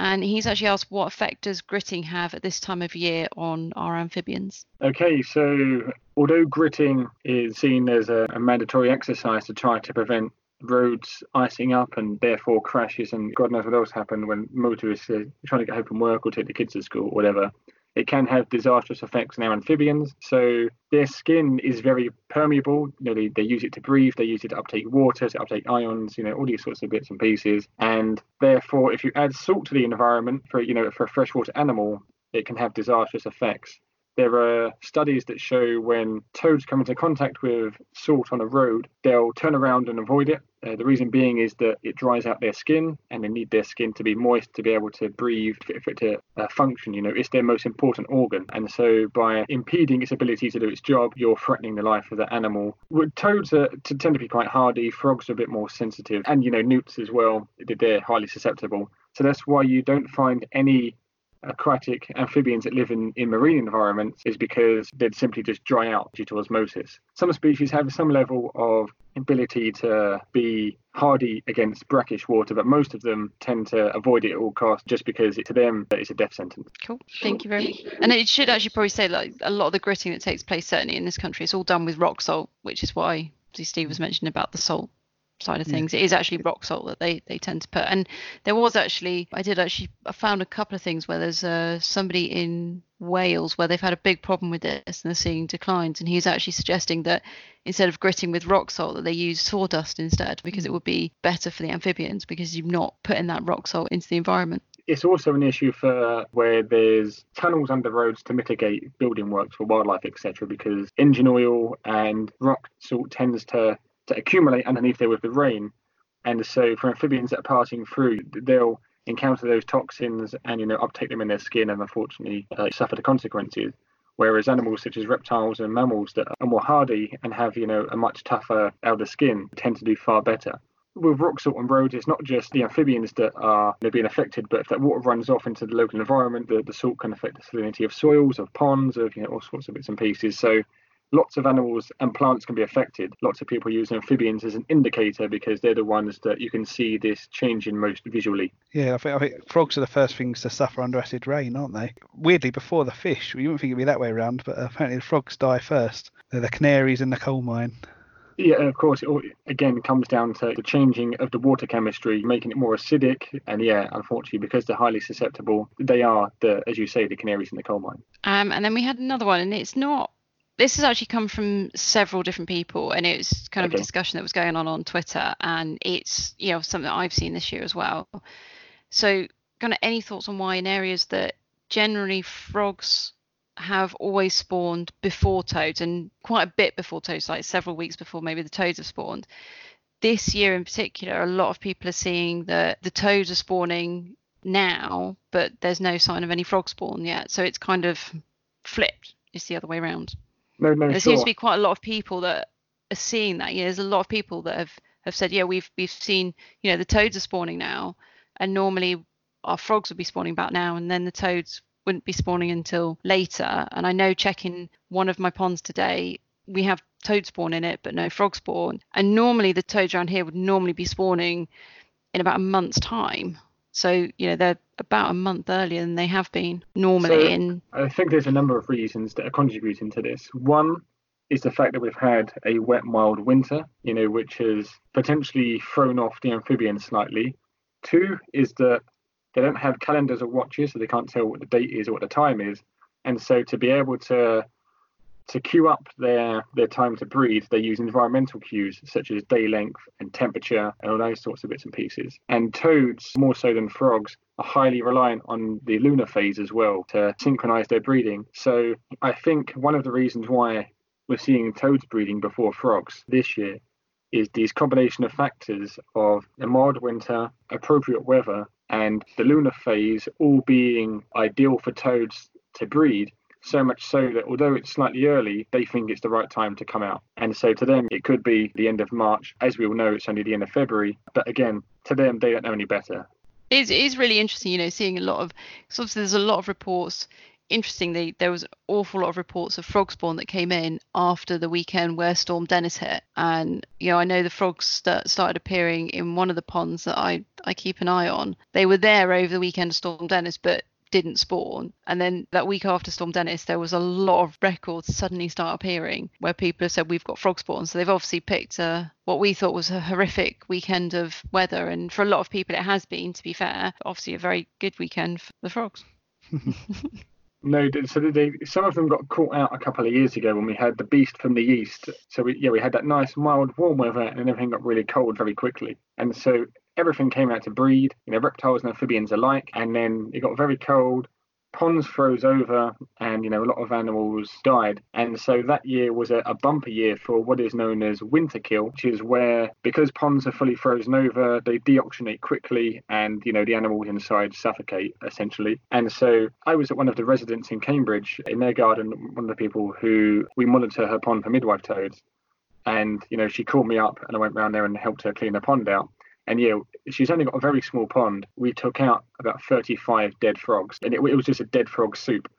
And he's actually asked what effect does gritting have at this time of year on our amphibians? Okay, so although gritting is seen as a, a mandatory exercise to try to prevent roads icing up and therefore crashes and God knows what else happened when motorists are trying to get home from work or take the kids to school or whatever. It can have disastrous effects on our amphibians. So their skin is very permeable. You know, they, they use it to breathe, they use it to uptake water, to uptake ions, you know, all these sorts of bits and pieces. And therefore, if you add salt to the environment for, you know, for a freshwater animal, it can have disastrous effects. There are studies that show when toads come into contact with salt on a road, they'll turn around and avoid it. Uh, the reason being is that it dries out their skin and they need their skin to be moist to be able to breathe, for it to uh, function. You know, it's their most important organ. And so by impeding its ability to do its job, you're threatening the life of the animal. Toads are, tend to be quite hardy, frogs are a bit more sensitive, and, you know, newts as well, they're highly susceptible. So that's why you don't find any aquatic amphibians that live in, in marine environments is because they'd simply just dry out due to osmosis. Some species have some level of ability to be hardy against brackish water, but most of them tend to avoid it at all costs just because it, to them it's a death sentence. Cool. Thank you very much. And it should actually probably say like a lot of the gritting that takes place certainly in this country, it's all done with rock salt, which is why Steve was mentioning about the salt side of things. Yeah. It is actually rock salt that they they tend to put. And there was actually I did actually I found a couple of things where there's uh, somebody in Wales where they've had a big problem with this and they're seeing declines. And he's actually suggesting that instead of gritting with rock salt, that they use sawdust instead because it would be better for the amphibians because you're not putting that rock salt into the environment. It's also an issue for where there's tunnels under roads to mitigate building works for wildlife, etc. Because engine oil and rock salt tends to to accumulate underneath there with the rain. And so for amphibians that are passing through, they'll encounter those toxins and you know uptake them in their skin and unfortunately uh, suffer the consequences. Whereas animals such as reptiles and mammals that are more hardy and have you know a much tougher outer skin tend to do far better with rock salt and roads, it's not just the amphibians that are you know, being affected, but if that water runs off into the local environment, the, the salt can affect the salinity of soils, of ponds, of you know all sorts of bits and pieces. So lots of animals and plants can be affected. Lots of people use amphibians as an indicator because they're the ones that you can see this changing most visually. Yeah, I think, I think frogs are the first things to suffer under acid rain, aren't they? Weirdly, before the fish. You wouldn't think it'd be that way around, but apparently the frogs die first. They're the canaries in the coal mine. Yeah, of course, it all, again comes down to the changing of the water chemistry, making it more acidic. And yeah, unfortunately, because they're highly susceptible, they are the, as you say, the canaries in the coal mine. Um, and then we had another one, and it's not. This has actually come from several different people, and it was kind of Okay. a discussion that was going on on Twitter, and it's you know something that I've seen this year as well. So, kind of any thoughts on why in areas that generally frogs have always spawned before toads and quite a bit before toads, like several weeks before maybe the toads have spawned. This year in particular, a lot of people are seeing that the toads are spawning now, but there's no sign of any frog spawn yet. So it's kind of flipped. It's the other way around. No, no, there sure. seems to be quite a lot of people that are seeing that. Yeah, there's a lot of people that have, have said, yeah, we've we've seen, you know, the toads are spawning now, and normally our frogs would be spawning about now, and then the toads wouldn't be spawning until later. And I know checking one of my ponds today, we have toad spawn in it, but no frog spawn. And normally the toads around here would normally be spawning in about a month's time. So you know they're about a month earlier than they have been normally. So- in I think there's a number of reasons that are contributing to this. One is the fact that we've had a wet, mild winter, you know, which has potentially thrown off the amphibians slightly. Two is that they don't have calendars or watches, so they can't tell what the date is or what the time is. And so to be able to to queue up their their time to breed, they use environmental cues such as day length and temperature and all those sorts of bits and pieces. And toads, more so than frogs, are highly reliant on the lunar phase as well to synchronize their breeding. So I think one of the reasons why we're seeing toads breeding before frogs this year is these combination of factors of a mild winter, appropriate weather, and the lunar phase all being ideal for toads to breed. So much so that although it's slightly early, they think it's the right time to come out. And so to them, it could be the end of March. As we all know, it's only the end of February. But again, to them, they don't know any better. It's, really interesting, you know, seeing a lot of, so obviously there's a lot of reports. Interestingly, there was an awful lot of reports of frog spawn that came in after the weekend where Storm Dennis hit. And, you know, I know the frogs started appearing in one of the ponds that I, I keep an eye on. They were there over the weekend of Storm Dennis, but didn't spawn. And then that week after Storm Dennis, there was a lot of records suddenly start appearing where people have said we've got frog spawn. So they've obviously picked a, what we thought was a horrific weekend of weather. And for a lot of people, it has been, to be fair, obviously a very good weekend for the frogs. No, th- so they, some of them got caught out a couple of years ago when we had the beast from the east. So we, yeah, we had that nice mild warm weather, and then everything got really cold very quickly. And so everything came out to breed, you know, reptiles and amphibians alike. And then it got very cold. Ponds froze over, and you know a lot of animals died. And so that year was a, a bumper year for what is known as winter kill, which is where because ponds are fully frozen over, they deoxygenate quickly, and you know the animals inside suffocate essentially. And so I was at one of the residents in Cambridge in their garden, one of the people who we monitor her pond for midwife toads, and you know she called me up, and I went round there and helped her clean the pond out. And yeah, she's only got a very small pond. We took out about 35 dead frogs, and it, it was just a dead frog soup.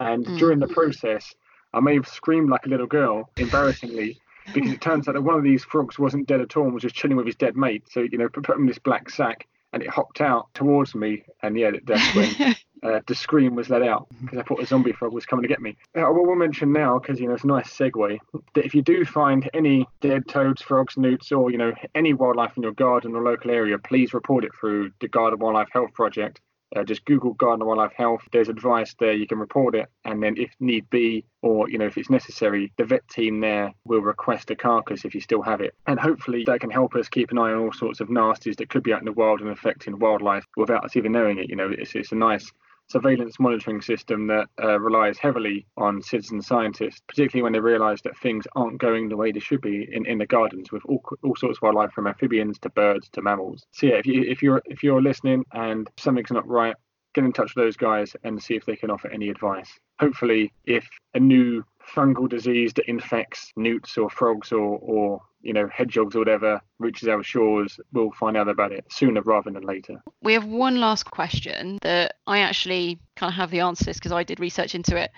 And Mm. during the process, I may have screamed like a little girl, embarrassingly, because it turns out that one of these frogs wasn't dead at all and was just chilling with his dead mate. So, you know, put him in this black sack, and it hopped out towards me. And yeah, that's when uh, the scream was let out because I thought a zombie frog was coming to get me. Uh, I will mention now because you know it's a nice segue that if you do find any dead toads, frogs, newts, or you know any wildlife in your garden or local area, please report it through the Garden Wildlife Health Project. Uh, just Google Garden Wildlife Health. There's advice there. You can report it, and then if need be, or you know if it's necessary, the vet team there will request a carcass if you still have it, and hopefully that can help us keep an eye on all sorts of nasties that could be out in the wild and affecting wildlife without us even knowing it. You know, it's it's a nice surveillance monitoring system that uh, relies heavily on citizen scientists, particularly when they realise that things aren't going the way they should be in, in the gardens with all, all sorts of wildlife from amphibians to birds to mammals. So yeah, if you if you're if you're listening and something's not right, get in touch with those guys and see if they can offer any advice. Hopefully, if a new fungal disease that infects newts or frogs or, or you know hedgehogs or whatever reaches our shores, we'll find out about it sooner rather than later. We have one last question that I actually kind of have the answer to this because I did research into it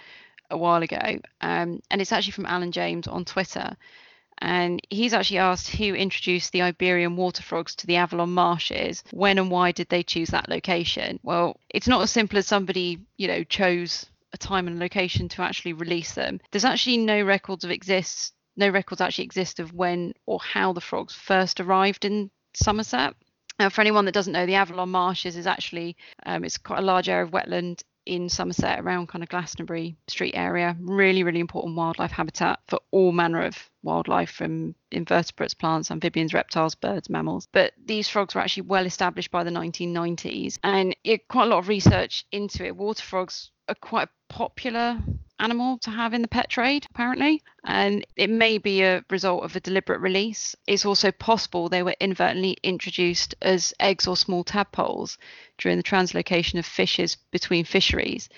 a while ago, um, and it's actually from Alan James on Twitter. And he's actually asked who introduced the Iberian water frogs to the Avalon marshes, when and why did they choose that location? Well, it's not as simple as somebody, you know, chose a time and location to actually release them. There's actually no records of exists no records actually exist of when or how the frogs first arrived in Somerset. Uh, for anyone that doesn't know, the Avalon Marshes is actually um, it's quite a large area of wetland in Somerset around kind of Glastonbury Street area. Really, really important wildlife habitat for all manner of wildlife from invertebrates, plants, amphibians, reptiles, birds, mammals. But these frogs were actually well established by the 1990s and it, quite a lot of research into it. Water frogs are quite a popular animal to have in the pet trade, apparently. And it may be a result of a deliberate release. It's also possible they were inadvertently introduced as eggs or small tadpoles during the translocation of fishes between fisheries.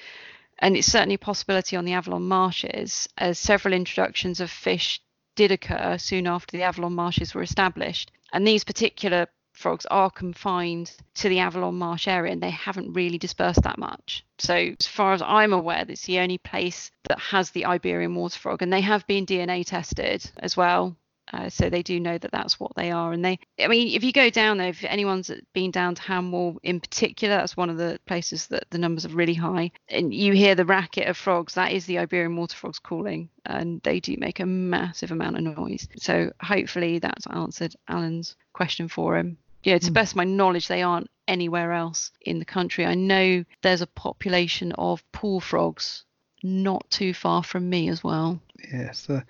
And it's certainly a possibility on the Avalon marshes, as several introductions of fish did occur soon after the Avalon marshes were established. And these particular frogs are confined to the Avalon Marsh area and they haven't really dispersed that much. So, as far as I'm aware, it's the only place that has the Iberian water frog, and they have been DNA tested as well. Uh, so they do know that that's what they are, and they. I mean, if you go down there, if anyone's been down to Ham Wall in particular, that's one of the places that the numbers are really high, and you hear the racket of frogs. That is the Iberian water frogs calling, and they do make a massive amount of noise. So hopefully that's answered Alan's question for him yeah, to the hmm. best of my knowledge, they aren't anywhere else in the country. I know there's a population of pool frogs not too far from me as well. Yes, uh,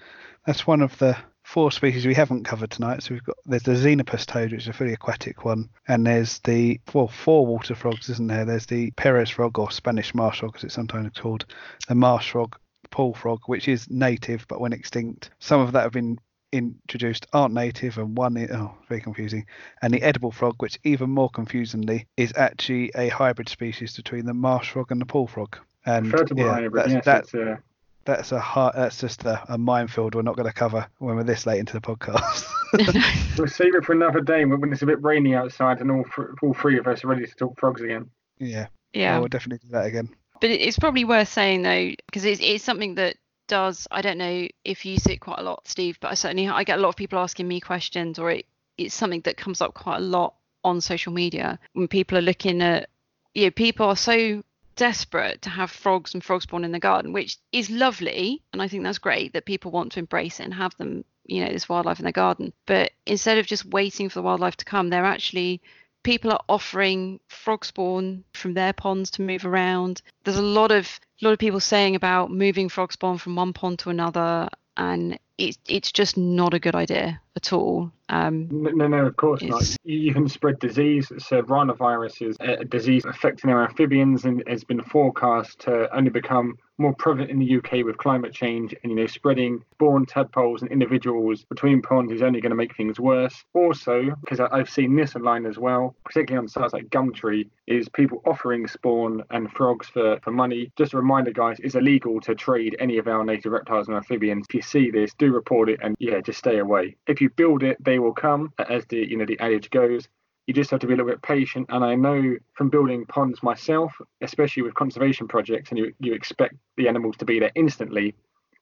that's one of the four species we haven't covered tonight. So we've got there's the xenopus toad, which is a fully aquatic one, and there's the well four water frogs, isn't there? There's the Perez frog or Spanish marsh frog, as it's sometimes called, the marsh frog, pool frog, which is native but went extinct. Some of that have been introduced aren't native and one is, oh very confusing and the edible frog which even more confusingly is actually a hybrid species between the marsh frog and the pool frog. And yeah, hybrid, that's, yes, that's, uh... that's a hard, that's just a, a, minefield we're not going to cover when we're this late into the podcast. We'll save it for another day when it's a bit rainy outside and all, all three of us are ready to talk frogs again. Yeah. Yeah. We'll definitely do that again. But it's probably worth saying though because it's, it's something that does. I don't know if you see it quite a lot, Steve, but I certainly I get a lot of people asking me questions, or it, it's something that comes up quite a lot on social media when people are looking at. You know, people are so desperate to have frogs and frog spawn in the garden, which is lovely, and I think that's great that people want to embrace it and have them, you know, this wildlife in their garden. But instead of just waiting for the wildlife to come, they're actually people are offering frog spawn from their ponds to move around. There's a lot of a lot of people saying about moving frog spawn from one pond to another, and it's it's just not a good idea at all. Um, no, no, of course not. You can spread disease. So ranavirus is a disease affecting our amphibians and has been forecast to only become more prevalent in the UK with climate change and you know spreading spawn tadpoles and individuals between ponds is only going to make things worse. Also, because I've seen this online as well, particularly on sites like Gumtree, is people offering spawn and frogs for, for money. Just a reminder, guys, it's illegal to trade any of our native reptiles and amphibians. If you see this, do report it and yeah, just stay away. If you build it, they will come, as the you know the adage goes you just have to be a little bit patient. And I know from building ponds myself, especially with conservation projects, and you, you expect the animals to be there instantly,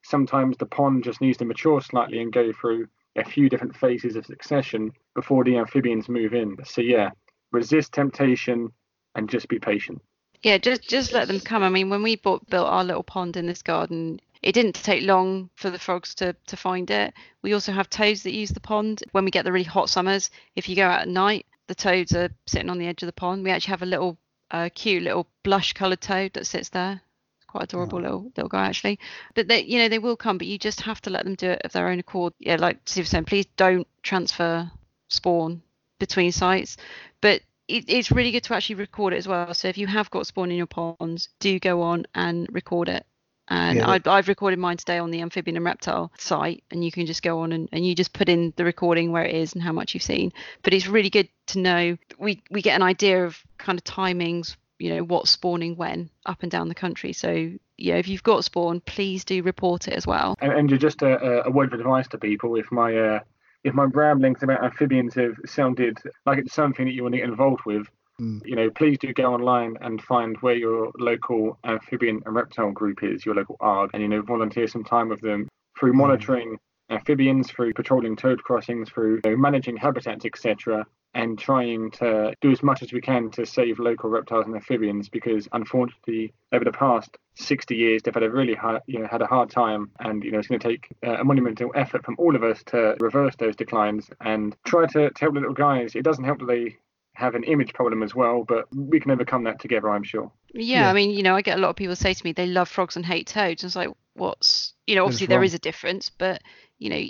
sometimes the pond just needs to mature slightly and go through a few different phases of succession before the amphibians move in. So, yeah, resist temptation and just be patient. Yeah, just just let them come. I mean, when we bought, built our little pond in this garden, it didn't take long for the frogs to, to find it. We also have toads that use the pond. When we get the really hot summers, if you go out at night, the toads are sitting on the edge of the pond. We actually have a little uh, cute little blush coloured toad that sits there. It's quite adorable oh. little little guy actually. But they you know they will come, but you just have to let them do it of their own accord. Yeah, like Steve was saying, please don't transfer spawn between sites. But it, it's really good to actually record it as well. So if you have got spawn in your ponds, do go on and record it. And Yeah, I, I've recorded mine today on the amphibian and reptile site, and you can just go on and, and you just put in the recording where it is and how much you've seen. But it's really good to know we we get an idea of kind of timings, you know, what's spawning when up and down the country. So yeah, if you've got spawn, please do report it as well. And, and just a, a- a word of advice to people: if my uh, if my ramblings about amphibians have sounded like it's something that you want to get involved with, Mm. you know, please do go online and find where your local amphibian and reptile group is, your local ARG, and you know, volunteer some time with them through monitoring amphibians, through patrolling toad crossings, through you know, managing habitats, etc. And trying to do as much as we can to save local reptiles and amphibians, because unfortunately, over the past 60 years, they've had a really hard, you know, had a hard time, and you know, it's going to take uh, a monumental effort from all of us to reverse those declines and try to, to help the little guys. It doesn't help that they have an image problem as well, but we can overcome that together, I'm sure. Yeah, Yeah. I mean, you know, I get a lot of people say to me they love frogs and hate toads. And it's like, what's, you know, obviously there is a difference, but, you know,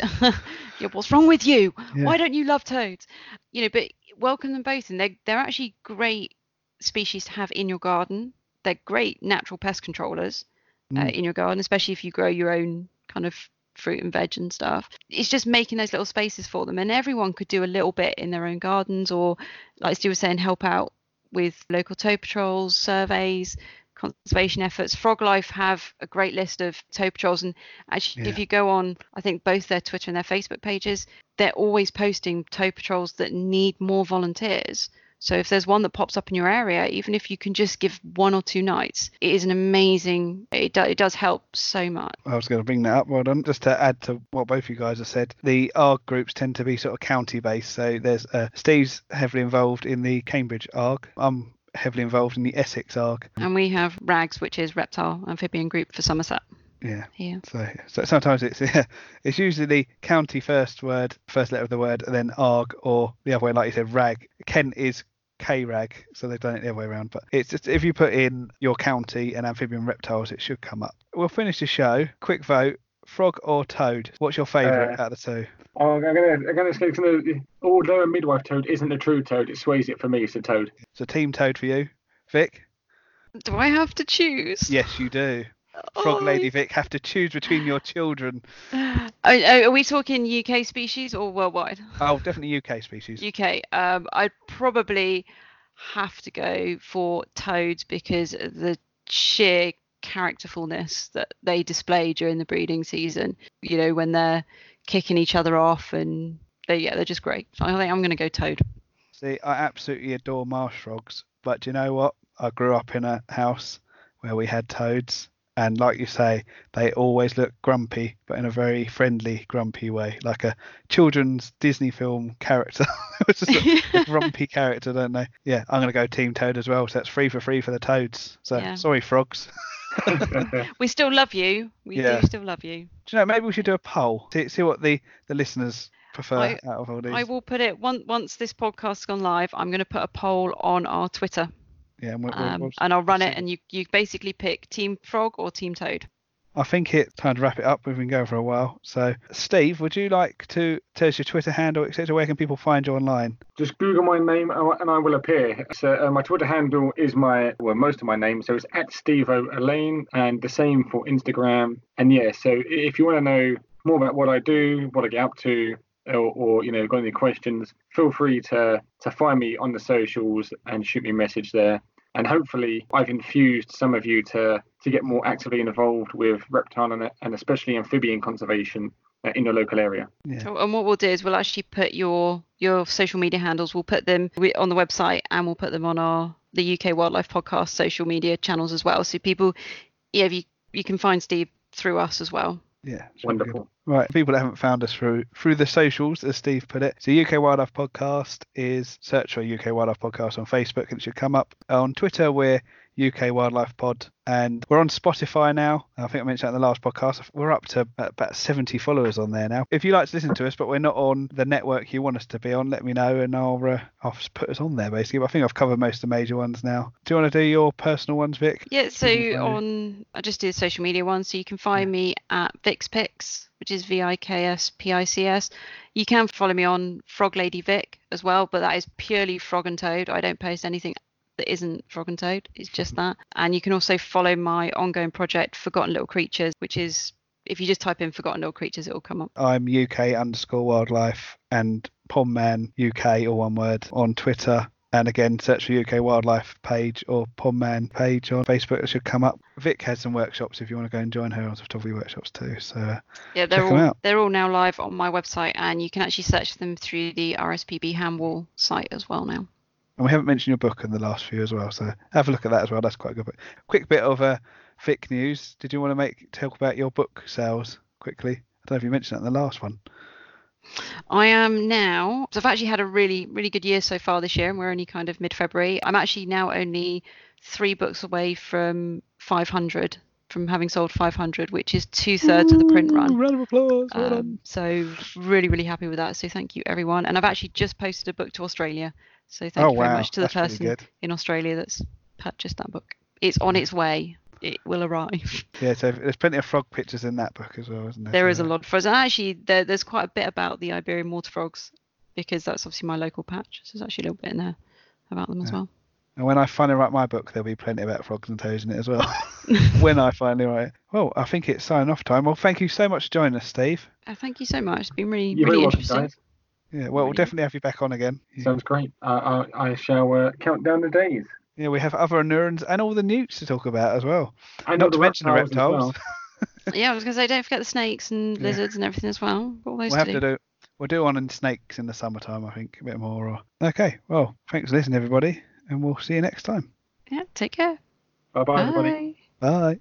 yeah, what's wrong with you? Yeah. Why don't you love toads? You know, but welcome them both. And they're, they're actually great species to have in your garden. They're great natural pest controllers uh, Mm. in your garden, especially if you grow your own kind of fruit and veg and stuff. It's just making those little spaces for them. And everyone could do a little bit in their own gardens or, like Stu was saying, help out with local toad patrols, surveys, conservation efforts. Froglife have a great list of toad patrols, and actually, if you go on, I think both their Twitter and their Facebook pages, they're always posting toad patrols that need more volunteers. So if there's one that pops up in your area, even if you can just give one or two nights, it is an amazing. It, do, it does help so much. I was going to bring that up. Well done. Just to add to what both you guys have said, the ARG groups tend to be sort of county based. So there's uh, Steve's heavily involved in the Cambridge ARG. I'm heavily involved in the Essex ARG. And we have RAGS, which is Reptile Amphibian Group for Somerset Yeah. here. So, so sometimes it's yeah, it's usually the county first word, first letter of the word, and then ARG, or the other way, like you said, RAG. Kent is K rag, so they've done it the other way around. But it's just if you put in your county and amphibian reptiles, it should come up. We'll finish the show. Quick vote: frog or toad? What's your favourite Uh, out of the two? Oh, I'm gonna, I'm gonna say, gonna, although a midwife toad isn't a true toad, it sways it for me. It's a toad. It's a team toad for you, Vic. Do I have to choose? Yes, you do. Frog Oh, Lady Vic have to choose between your children. Are, are we talking UK species or worldwide? Oh, definitely UK species. UK. Um, I'd probably have to go for toads because the sheer characterfulness that they display during the breeding season. You know, when they're kicking each other off and they yeah, they're just great. So I think I'm going to go toad. See, I absolutely adore marsh frogs, but do you know what? I grew up in a house where we had toads, and like you say, they always look grumpy, but in a very friendly, grumpy way, like a children's Disney film character. It was just a, a grumpy character, don't they? Yeah, I'm going to go Team Toad as well. So that's free for free for the toads. So Yeah. sorry, frogs. we still love you. We Yeah. do still love you. Do you know? Maybe we should do a poll. See, see what the the listeners prefer I- out of all these. I will put it once once this podcast's gone live. I'm going to put a poll on our Twitter, yeah, and we'll, we'll- um, we'll- and I'll run it, and you you basically pick Team Frog or Team Toad. I think it's time to wrap it up. We've been going for a while. So, Steve, would you like to tell us your Twitter handle, etc.? Where can people find you online? Just Google my name and I- will appear. So uh, my Twitter handle is my well most of my name, so it's at Steve Allen, and the same for Instagram. And yeah, so if you want to know more about what I do, what I get up to, or, or you know, got any questions, feel free to to find me on the socials and shoot me a message there. And hopefully, I've infused some of you to to get more actively involved with reptile and, and especially amphibian conservation uh, in your local area. Yeah. So, and what we'll do is we'll actually put your your social media handles. We'll put them on the website, and we'll put them on our the UK Wildlife Podcast social media channels as well. So people, yeah, if you you can find Steve through us as well. Yeah. it's really good. Wonderful. Right, people that haven't found us through through the socials, as Steve put it. So UK Wildlife Podcast is search for UK Wildlife Podcast on Facebook and it should come up. On Twitter, we're UK Wildlife Pod, and we're on Spotify now. I think I mentioned that in the last podcast. We're up to about 70 followers on there now. If you like to listen to us, but we're not on the network you want us to be on, let me know and I'll uh, I'll put us on there basically. But I think I've covered most of the major ones now. Do you want to do your personal ones, Vic? Yeah. So People find you. on I just do the social media one. So you can find me at ViksPics, which is V I K S P I C S. You can follow me on Frog Lady Vic as well, but that is purely Frog and Toad. I don't post anything that isn't Frog and Toad. It's just that. And you can also follow my ongoing project, Forgotten Little Creatures, which is if you just type in Forgotten Little Creatures, it will come up. I'm UK underscore wildlife and Pomman UK, or one word, on Twitter. And again, search for UK Wildlife page or Pomman page on Facebook. It should come up. Vic has some workshops if you want to go and join her on photography workshops too. So Yeah, they're all out. they're all now live on my website, and you can actually search them through the RSPB Ham Wall site as well now. And we haven't mentioned your book in the last few as well, so have a look at that as well. That's quite a good book. Quick bit of uh, Vic news. Did you want to make talk about your book sales quickly? I don't know if you mentioned that in the last one. I am now. So I've actually had a really, really good year so far this year, and we're only kind of mid-February. I'm actually now only three books away from 500, from having sold 500, which is two thirds of the print run. Round of applause. Well. Um, so really, really happy with that. So thank you everyone. And I've actually just posted a book to Australia. So thank oh you very wow, much to the that's person in Australia that's purchased that book. It's on its way. It will arrive. Yeah, so there's plenty of frog pictures in that book as well, isn't there? There is So, a lot of frogs. And actually, there, there's quite a bit about the Iberian water frogs because that's obviously my local patch. So there's actually a little bit in there about them as Yeah. well. And when I finally write my book, there'll be plenty about frogs and toads in it as well. when I finally write it. Well, I think it's sign off time. Well, thank you so much for joining us, Steve. Uh, thank you so much. It's been really, You're really very welcome, interesting. guys. Yeah, well, we'll definitely have you back on again. Sounds great. Uh, I, I shall uh, count down the days. Yeah, we have other anurans and all the newts to talk about as well. And Not to mention the reptiles as well. Yeah, I was going to say, don't forget the snakes and Yeah. lizards and everything as well. All those We'll have to to do. do. We'll do one on snakes in the summertime, I think, a bit more. Or... Okay, well, thanks for listening, everybody, and we'll see you next time. Yeah, take care. Bye bye, everybody. Bye. Bye.